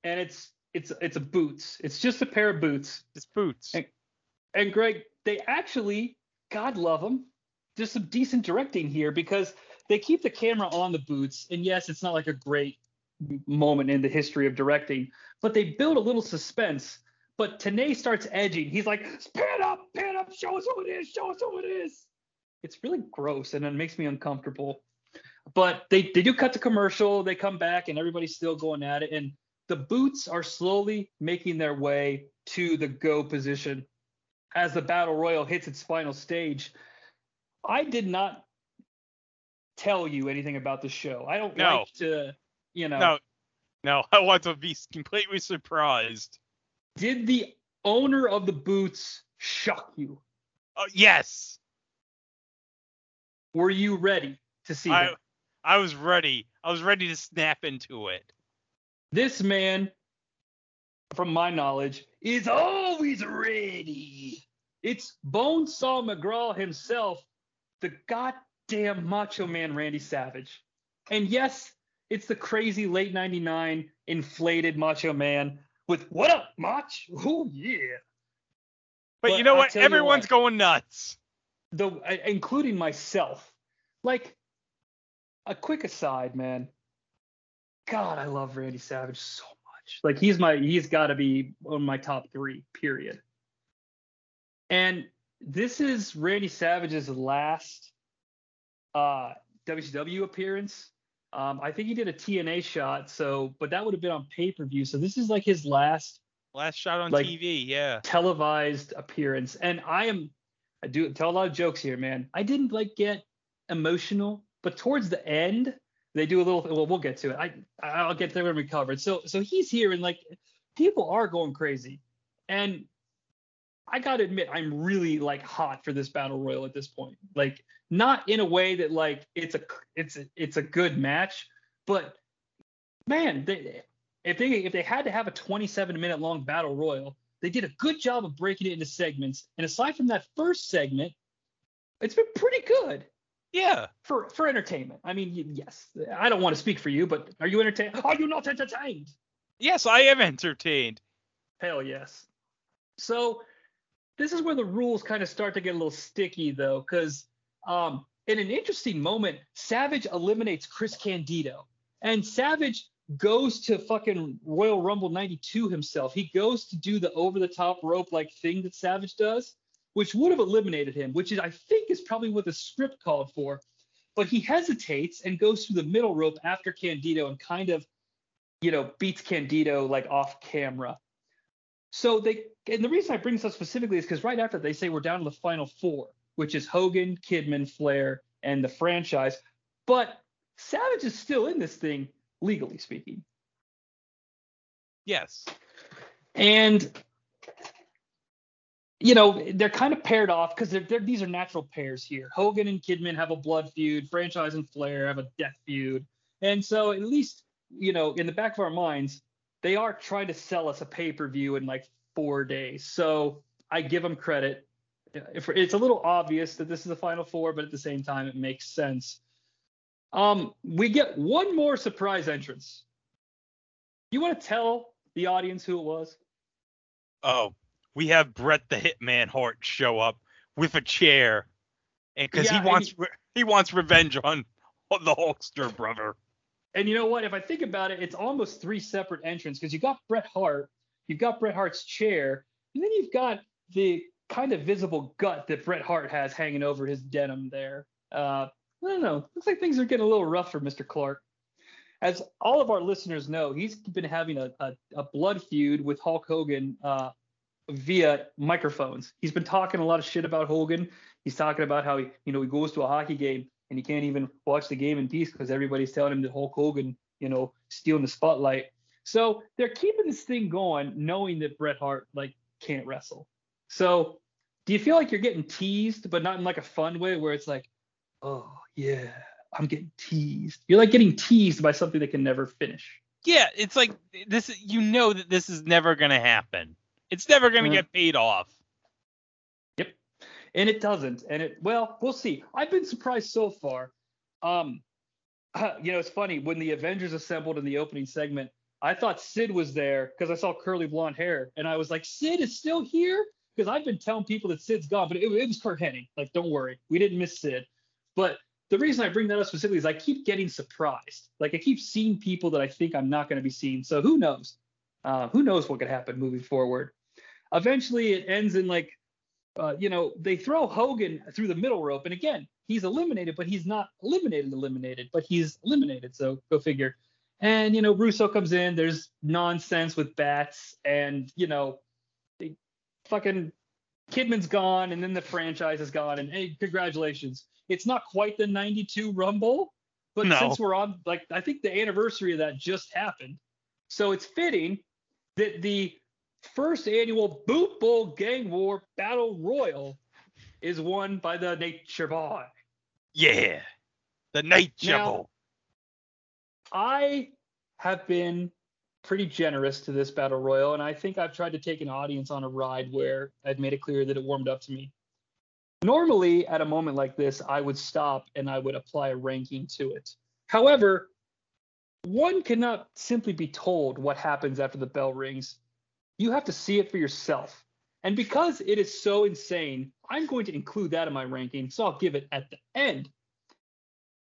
and it's it's it's a boots. It's just a pair of boots. It's boots. Hey. And Greg, they actually, God love them, there's some decent directing here because they keep the camera on the boots. And yes, it's not like a great moment in the history of directing, but they build a little suspense. But Tenay starts edging. He's like, pan up, pan up, show us who it is, show us who it is. It's really gross and it makes me uncomfortable. But they, they do cut the commercial. They come back and everybody's still going at it. And the boots are slowly making their way to the go position as the battle royal hits its final stage. I did not tell you anything about the show. I don't No. like to, you know. No, no, I want to be completely surprised. Did the owner of the boots shock you? Oh, yes, Were you ready to see I, that? I was ready. I was ready to snap into it. This man, from my knowledge, is always ready. It's Bonesaw McGraw himself, the goddamn Macho Man Randy Savage. And yes, it's the crazy late 99 inflated Macho Man with what up, Mach? Oh, yeah. But, But you know I'll what? Everyone's what. going nuts. the including myself. Like a quick aside, man. God, I love Randy Savage so much. Like he's my he's got to be on my top 3, period. And this is Randy Savage's last uh WCW appearance. Um, I think he did a TNA shot, so but that would have been on pay-per-view. So this is like his last Last shot on Like- TV. Yeah. televised appearance and i am I do tell a lot of jokes here, man. I didn't like get emotional, but towards the end, they do a little. Well, we'll get to it. I I'll get there when we cover it. So so he's here and like people are going crazy, and I gotta admit I'm really like hot for this battle royal at this point. Like not in a way that like it's a it's a, it's a good match, but man, they, if they if they had to have a 27 minute long battle royal, they did a good job of breaking it into segments. And aside from that first segment, it's been pretty good. Yeah. For for entertainment. I mean, yes. I don't want to speak for you, but are you entertained? Are you not entertained? Yes, I am entertained. Hell yes. So this is where the rules kind of start to get a little sticky though, because um, in an interesting moment, Savage eliminates Chris Candido. And Savage goes to fucking Royal Rumble 92 himself. He goes to do the over the top rope like thing that Savage does, which would have eliminated him, which is I think is probably what the script called for. But he hesitates and goes through the middle rope after Candido and kind of, you know, beats Candido like off camera. So they and the reason I bring this up specifically is because right after they say we're down to the final four, which is Hogan, Kidman, Flair, and the franchise. But Savage is still in this thing legally speaking. Yes. And you know they're kind of paired off because these are natural pairs here. Hogan and Kidman have a blood feud. Franchise and Flair have a death feud. And so at least you know in the back of our minds, they are trying to sell us a pay per view in like four days. So I give them credit. It's a little obvious that this is the final four, but at the same time, it makes sense. Um, we get one more surprise entrance. You want to tell the audience who it was? Oh, we have Bret the Hitman Hart show up with a chair, and because yeah, he wants he, he wants revenge on, on the Hulkster brother. And you know what? If I think about it, it's almost three separate entrances because you got Bret Hart, you've got Bret Hart's chair, and then you've got the kind of visible gut that Bret Hart has hanging over his denim there. Uh, I don't know. Looks like things are getting a little rough for Mr. Clark. As all of our listeners know, he's been having a, a, a blood feud with Hulk Hogan uh, via microphones. He's been talking a lot of shit about Hogan. He's talking about how he, you know, he goes to a hockey game and he can't even watch the game in peace because everybody's telling him that Hulk Hogan, you know, stealing the spotlight. So they're keeping this thing going, knowing that Bret Hart like can't wrestle. So do you feel like you're getting teased, but not in like a fun way where it's like, oh yeah, I'm getting teased. You're like getting teased by something that can never finish. Yeah, it's like this. You know that this is never gonna happen. It's never gonna mm-hmm. get paid off. Yep, and it doesn't. And it well, we'll see. I've been surprised so far. Um, you know, it's funny when the Avengers assembled in the opening segment. I thought Sid was there because I saw curly blonde hair, and I was like, Sid is still here because I've been telling people that Sid's gone, but it, it was Curt Hennig. Like, don't worry, we didn't miss Sid. But the reason I bring that up specifically is I keep getting surprised. Like I keep seeing people that I think I'm not going to be seeing. So who knows? Uh, who knows what could happen moving forward? Eventually, it ends in like, uh, you know, they throw Hogan through the middle rope, and again, he's eliminated, but he's not eliminated, eliminated, but he's eliminated. So go figure. And you know, Russo comes in. There's nonsense with bats, and you know, they fucking Kidman's gone, and then the franchise is gone. And hey, congratulations. It's not quite the 92 Rumble, but no. since we're on, like, I think the anniversary of that just happened. So it's fitting that the first annual Boot Bowl Gang War Battle Royal is won by the Nature Boy. Yeah, the Nature now, Boy. I have been pretty generous to this battle royal, and I think I've tried to take an audience on a ride where I've made it clear that it warmed up to me. Normally, at a moment like this, I would stop and I would apply a ranking to it. However, one cannot simply be told what happens after the bell rings. You have to see it for yourself. And because it is so insane, I'm going to include that in my ranking, so I'll give it at the end.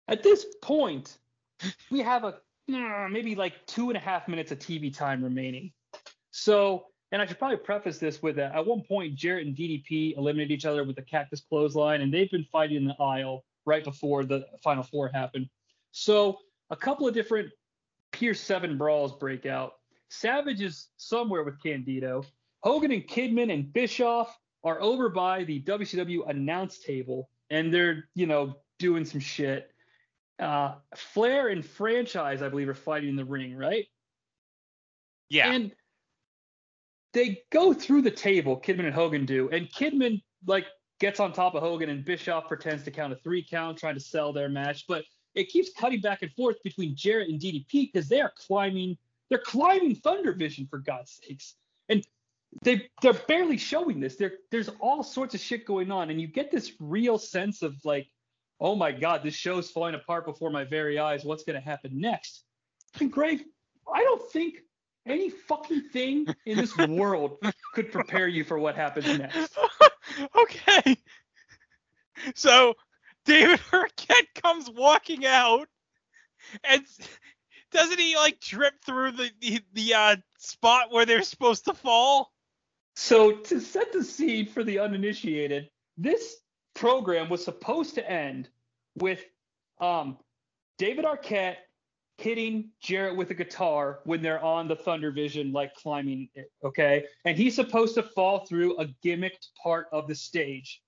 At this point, we have a maybe like two and a half minutes of TV time remaining. So, and I should probably preface this with that. At one point, Jarrett and DDP eliminated each other with the cactus clothesline, and they've been fighting in the aisle right before the final four happened. So, a couple of different Pier 7 brawls break out. Savage is somewhere with Candido. Hogan and Kidman and Bischoff are over by the WCW announce table and they're, you know, doing some shit. Uh, Flair and Franchise, I believe, are fighting in the ring, right? Yeah. And they go through the table, Kidman and Hogan do, and Kidman like gets on top of Hogan and Bischoff pretends to count a three count, trying to sell their match, but it keeps cutting back and forth between Jarrett and DDP because they are climbing, they're climbing Thunder Vision for God's sakes. And they they're barely showing this. There there's all sorts of shit going on, and you get this real sense of like, oh my god, this show's falling apart before my very eyes. What's gonna happen next? And Greg, I don't think any fucking thing in this world could prepare you for what happens next. okay. So David Arquette comes walking out, and doesn't he like trip through the the, the uh, spot where they're supposed to fall? So to set the scene for the uninitiated, this program was supposed to end with um, David Arquette hitting Jarrett with a guitar when they're on the Thunder Vision, like climbing it. Okay, and he's supposed to fall through a gimmicked part of the stage.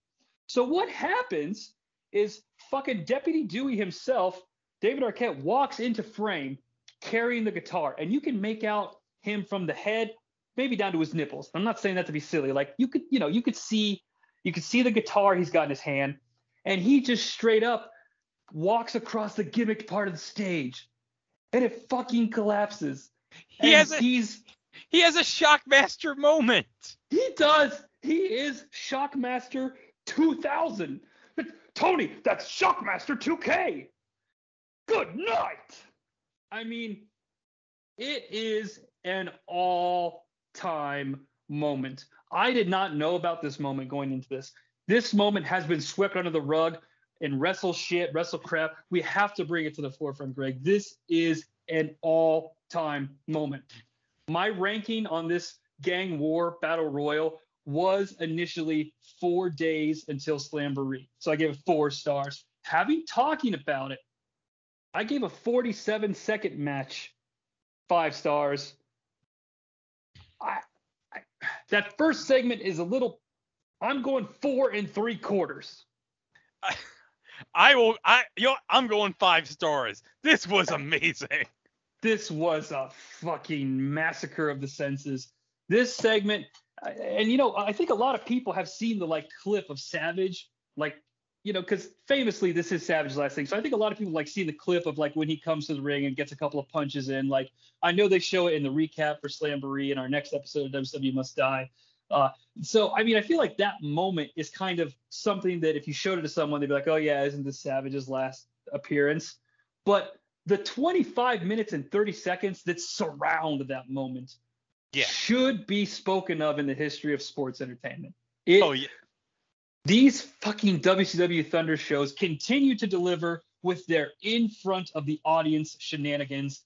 So what happens is fucking Deputy Dewey himself, David Arquette, walks into frame carrying the guitar, and you can make out him from the head maybe down to his nipples. I'm not saying that to be silly. Like you could, you know, you could see, you could see the guitar he's got in his hand, and he just straight up walks across the gimmicked part of the stage, and it fucking collapses. He has a he's he has a shockmaster moment. he does. He is Shockmaster 2000. Tony, that's Shockmaster 2K. Good night. I mean, it is an all time moment. I did not know about this moment going into this. This moment has been swept under the rug and wrestle shit, wrestle crap. We have to bring it to the forefront, Greg. This is an all time moment. My ranking on this gang war battle royal was initially four days until Slamboree. So I gave it four stars. Having talking about it, I gave a 47 second match five stars. I, I that first segment is a little. I'm going four and three quarters. I will. I you know, I'm going five stars. This was amazing. This was a fucking massacre of the senses. This segment, and you know, I think a lot of people have seen the like clip of Savage, like you know, because famously this is Savage's last thing. So I think a lot of people like seeing the clip of like when he comes to the ring and gets a couple of punches in. Like I know they show it in the recap for Slamboree in our next episode of WCW Must Die. Uh, so I mean, I feel like that moment is kind of something that if you showed it to someone, they'd be like, "Oh yeah, isn't this Savage's last appearance?" But the 25 minutes and 30 seconds that surround that moment Yeah. should be spoken of in the history of sports entertainment. It, Oh yeah. these fucking WCW Thunder shows continue to deliver with their in front of the audience shenanigans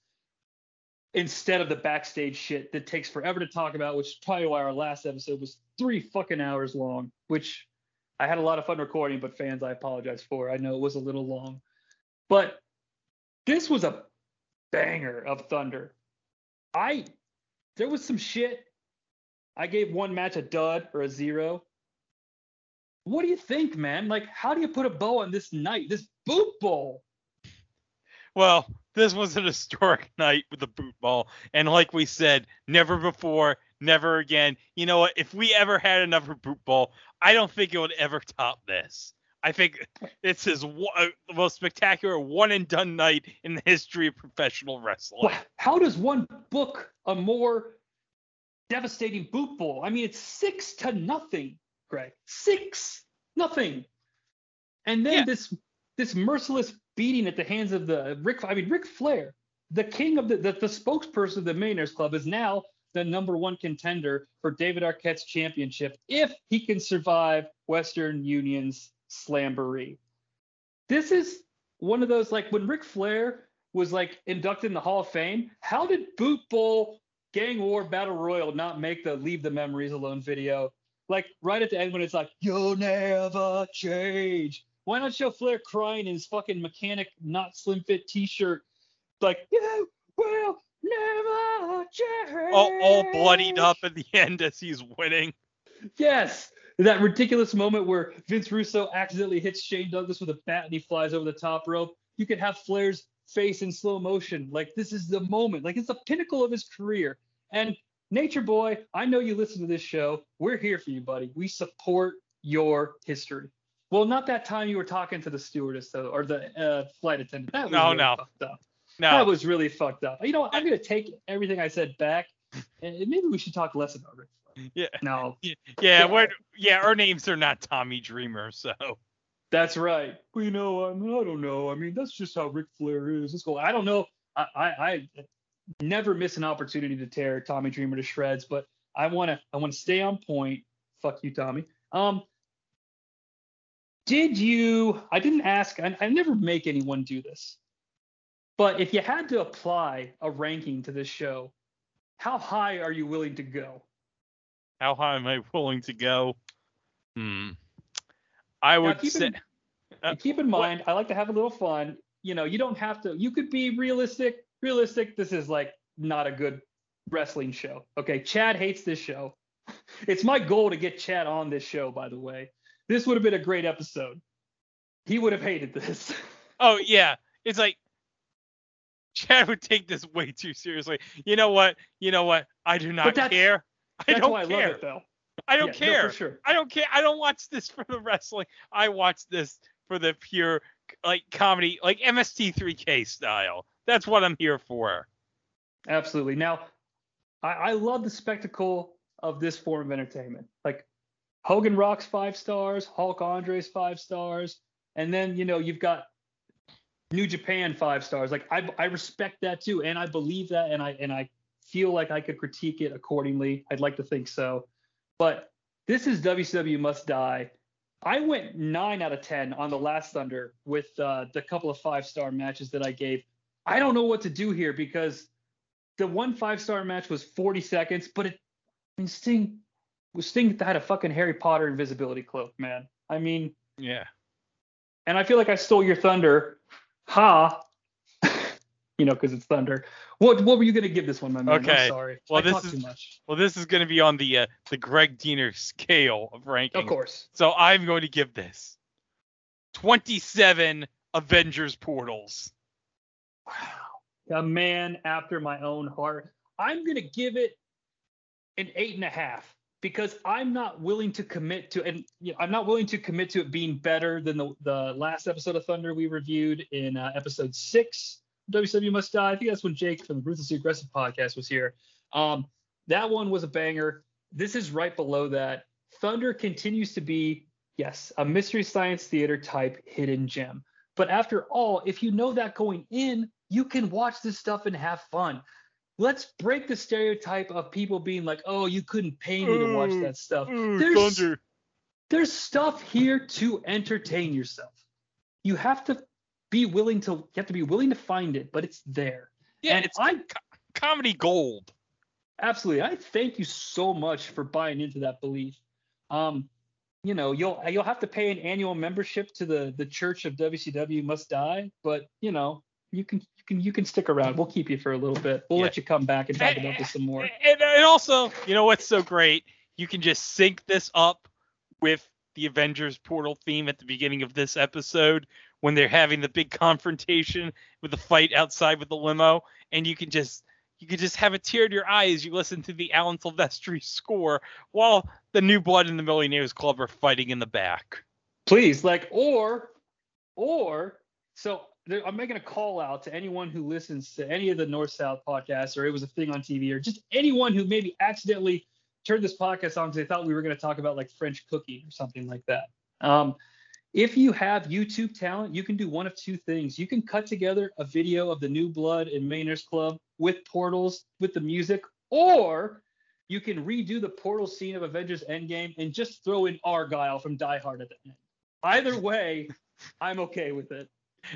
instead of the backstage shit that takes forever to talk about, which is probably why our last episode was three fucking hours long, which I had a lot of fun recording, but fans, I apologize for. I know it was a little long. But this was a banger of Thunder. I there was some shit. I gave one match a dud or a zero. What do you think, man? Like, how do you put a bow on this night, this boot bowl? Well, this was an historic night with the boot ball, and like we said, never before, never again. You know what? If we ever had another boot ball, I don't think it would ever top this. I think it's his one, uh, the most spectacular one and done night in the history of professional wrestling. Wha- How does one book a more devastating boot bowl? I mean, it's six to nothing, Greg. Six nothing. And then Yeah. this this merciless beating at the hands of the Rick. I mean, Ric Flair, the king of the the, the spokesperson of the Millionaires Club, is now the number one contender for David Arquette's championship if he can survive Western Union's Slamboree. This is one of those like when Ric Flair was like inducted in the Hall of Fame. How did Boot Bowl Gang War Battle Royal not make the Leave the Memories Alone video? Like right at the end when it's like, You'll never change. Why not show Flair crying in his fucking mechanic not slim fit t shirt? Like, you will never change. all, all bloodied up at the end as he's winning. Yes. That ridiculous moment where Vince Russo accidentally hits Shane Douglas with a bat and he flies over the top rope. You could have Flair's face in slow motion. Like this is the moment. Like it's the pinnacle of his career. And Nature Boy, I know you listen to this show. We're here for you, buddy. We support your history. Well, not that time you were talking to the stewardess though, or the uh, flight attendant. That was No, really no. fucked up. No, That was really fucked up. You know, what? I'm gonna take everything I said back, and maybe we should talk less about Ric Flair. Yeah, No, yeah, we're, yeah. Our names are not Tommy Dreamer, so that's right. Well, you know, I, mean, I don't know. I mean, that's just how Ric Flair is. Let's go. I don't know. I, I, I never miss an opportunity to tear Tommy Dreamer to shreds, but I wanna, I wanna stay on point. Fuck you, Tommy. Um, did you? I didn't ask. I, I never make anyone do this. But if you had to apply a ranking to this show, how high are you willing to go? How high am I willing to go? Hmm. I Now, would keep say. in, Uh, keep in what- mind, I like to have a little fun. You know, you don't have to. You could be realistic. Realistic. This is like not a good wrestling show. Okay, Chad hates this show. It's my goal to get Chad on this show. By the way, this would have been a great episode. He would have hated this. Oh yeah, it's like Chad would take this way too seriously. You know what? You know what? I do not care. I That's don't why I care. love it, though. I don't Yeah, no, care. for sure. I don't care. I don't watch this for the wrestling. I watch this for the pure like comedy, like MST3K style. That's what I'm here for. Absolutely. Now, I, I love the spectacle of this form of entertainment. Like Hogan Rocks five stars, Hulk Andres five stars, and then you know you've got New Japan five stars. Like I, I respect that too, and I believe that, and I and I feel like I could critique it accordingly. I'd like to think so, but this is WCW Must Die. I went nine out of ten on the last Thunder with uh, the couple of five star matches that I gave. I don't know what to do here because the one five star match was 40 seconds, but it I mean Sting was Sting had a fucking Harry Potter invisibility cloak, man. I mean, Yeah. and I feel like I stole your thunder. Ha. You know, because it's thunder. What what were you gonna give this one, my man? Okay. I'm sorry. Well, I this is- too much. Well, this is going to be on the uh, the Greg Diener scale of ranking. Of course. So I'm going to give this 27 Avengers portals. Wow. A man after my own heart. I'm gonna give it an eight and a half because I'm not willing to commit to and you know, I'm not willing to commit to it being better than the, the last episode of Thunder we reviewed in uh, episode six. WCW Must Die. I think that's when Jake from the Ruthlessly Aggressive podcast was here. Um, that one was a banger. This is right below that. Thunder continues to be, yes, a mystery science theater type hidden gem. But after all, if you know that going in, you can watch this stuff and have fun. Let's break the stereotype of people being like, "Oh, you couldn't pay me to watch that stuff." Ooh, There's- Thunder. There's stuff here to entertain yourself. You have to be willing to you have to be willing to find it, but it's there. Yeah, and it's I co- comedy gold. absolutely I thank you so much for buying into that belief. Um, you know, you'll you'll have to pay an annual membership to the the Church of WCW Must Die, but you know, you can you can you can stick around. We'll keep you for a little bit. We'll Yeah. let you come back and talk Eh, about this some more. And, and also, you know what's so great? You can just sync this up with the Avengers portal theme at the beginning of this episode when they're having the big confrontation with the fight outside with the limo, and you can just you can just have a tear in your eye as you listen to the Alan Silvestri score while the New Blood in the Millionaires Club are fighting in the back. please like or or so i'm making a call out to anyone who listens to any of the north south podcasts or it was a thing on tv or just anyone who maybe accidentally turned this podcast on because they thought we were going to talk about like french cooking or something like that um, if you have youtube talent you can do one of two things you can cut together a video of the new blood and Millionaires Club with portals with the music or you can redo the portal scene of avengers endgame and just throw in argyle from die hard at the end Either way, I'm okay with it.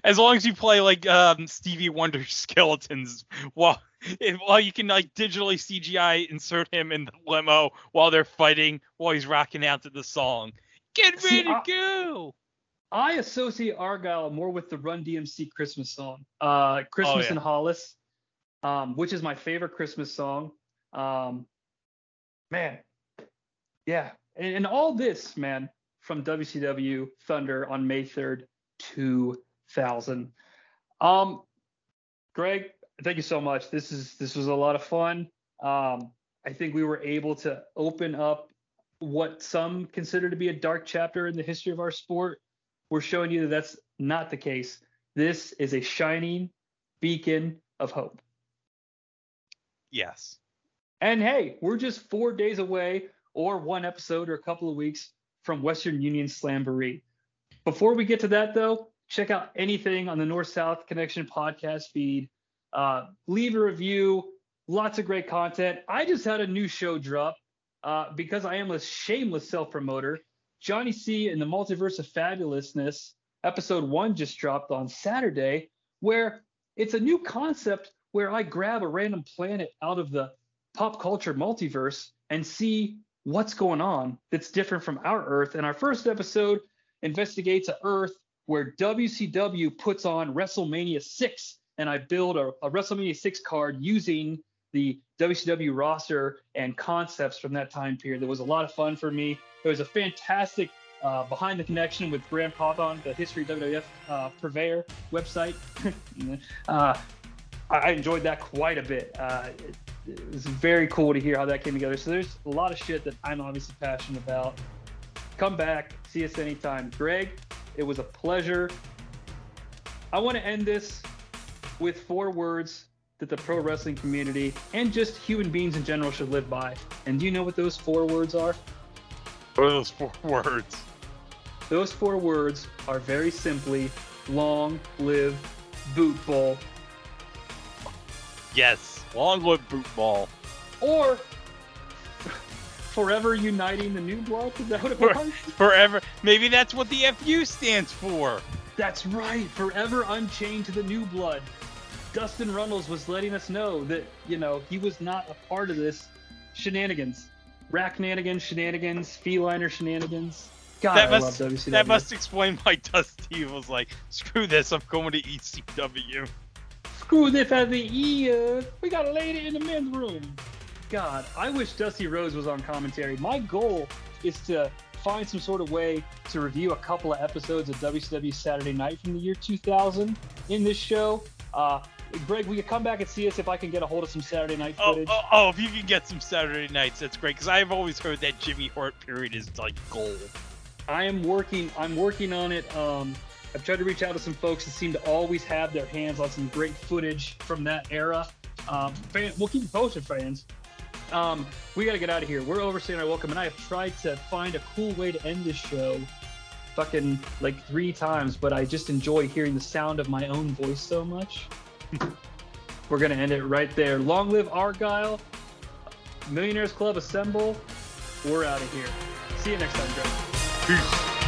As long as you play like um, Stevie Wonder skeletons, while while you can like digitally CGI insert him in the limo while they're fighting, while he's rocking out to the song. Get See, ready to I- go. I associate Argyle more with the Run DMC Christmas song, uh, Christmas yeah. in Hollis, um, which is my favorite Christmas song. Um, man, yeah, And, and all this, man, from WCW Thunder on May 3rd, 2000. Um, Greg, thank you so much. This is this was a lot of fun. Um, I think we were able to open up what some consider to be a dark chapter in the history of our sport. We're showing you that that's not the case. This is a shining beacon of hope. Yes. And hey, we're just four days away, or one episode, or a couple of weeks from Western Union Slamboree. Before we get to that, though, check out anything on the North South Connection podcast feed. Uh, leave a review. Lots of great content. I just had a new show drop uh, because I am a shameless self promoter. Jonnie Sea and the Multiverse of Fabulousness episode one just dropped on Saturday, where it's a new concept where I grab a random planet out of the pop culture multiverse and see what's going on that's different from our Earth. And our first episode investigates a Earth where WCW puts on WrestleMania 6, and I build a, a WrestleMania 6 card using the WCW roster and concepts from that time period. That was a lot of fun for me. It was a fantastic uh, behind the connection with Graham Cawthon, the History WWF uh, purveyor website. uh, I enjoyed that quite a bit. Uh, it, it, was very cool to hear how that came together. So there's a lot of shit that I'm obviously passionate about. Come back, see us anytime. Greg, it was a pleasure. I want to end this with four words that the pro wrestling community and just human beings in general should live by. And do you know what those four words are? What are those four words? Those four words are very simply long live boot ball. Yes, long live boot ball. Or forever uniting the new blood? Is that what it was? Forever. Maybe that's what the FU stands for. That's right. Forever unchained to the new blood. Dustin Runnels was letting us know that, you know, he was not a part of this shenanigans. Racknanigans, shenanigans, feliner shenanigans. God, that I must, love WCW. That must explain why Dusty was like, screw this, I'm going to ECW. Screw this as the ear. We got a lady in the men's room. God, I wish Dusty Rhodes was on commentary. My goal is to find some sort of way to review a couple of episodes of WCW Saturday Night from the year 2000 in this show. Uh, Greg, will you come back and see us if I can get a hold of some Saturday Night Oh, footage? oh, oh, if you can get some Saturday nights, that's great. Because I've always heard that Jimmy Hart period is like gold. I am working. I'm working on it. Um, I've tried to reach out to some folks that seem to always have their hands on some great footage from that era. Um, fan, we'll keep you posted, fans. Um, we got to get out of here. We're overstaying our welcome, and I have tried to find a cool way to end this show, fucking like three times, but I just enjoy hearing the sound of my own voice so much. We're gonna end it right there. Long live Argyle. Millionaires Club assemble. We're out of here. See you next time, Greg. Peace.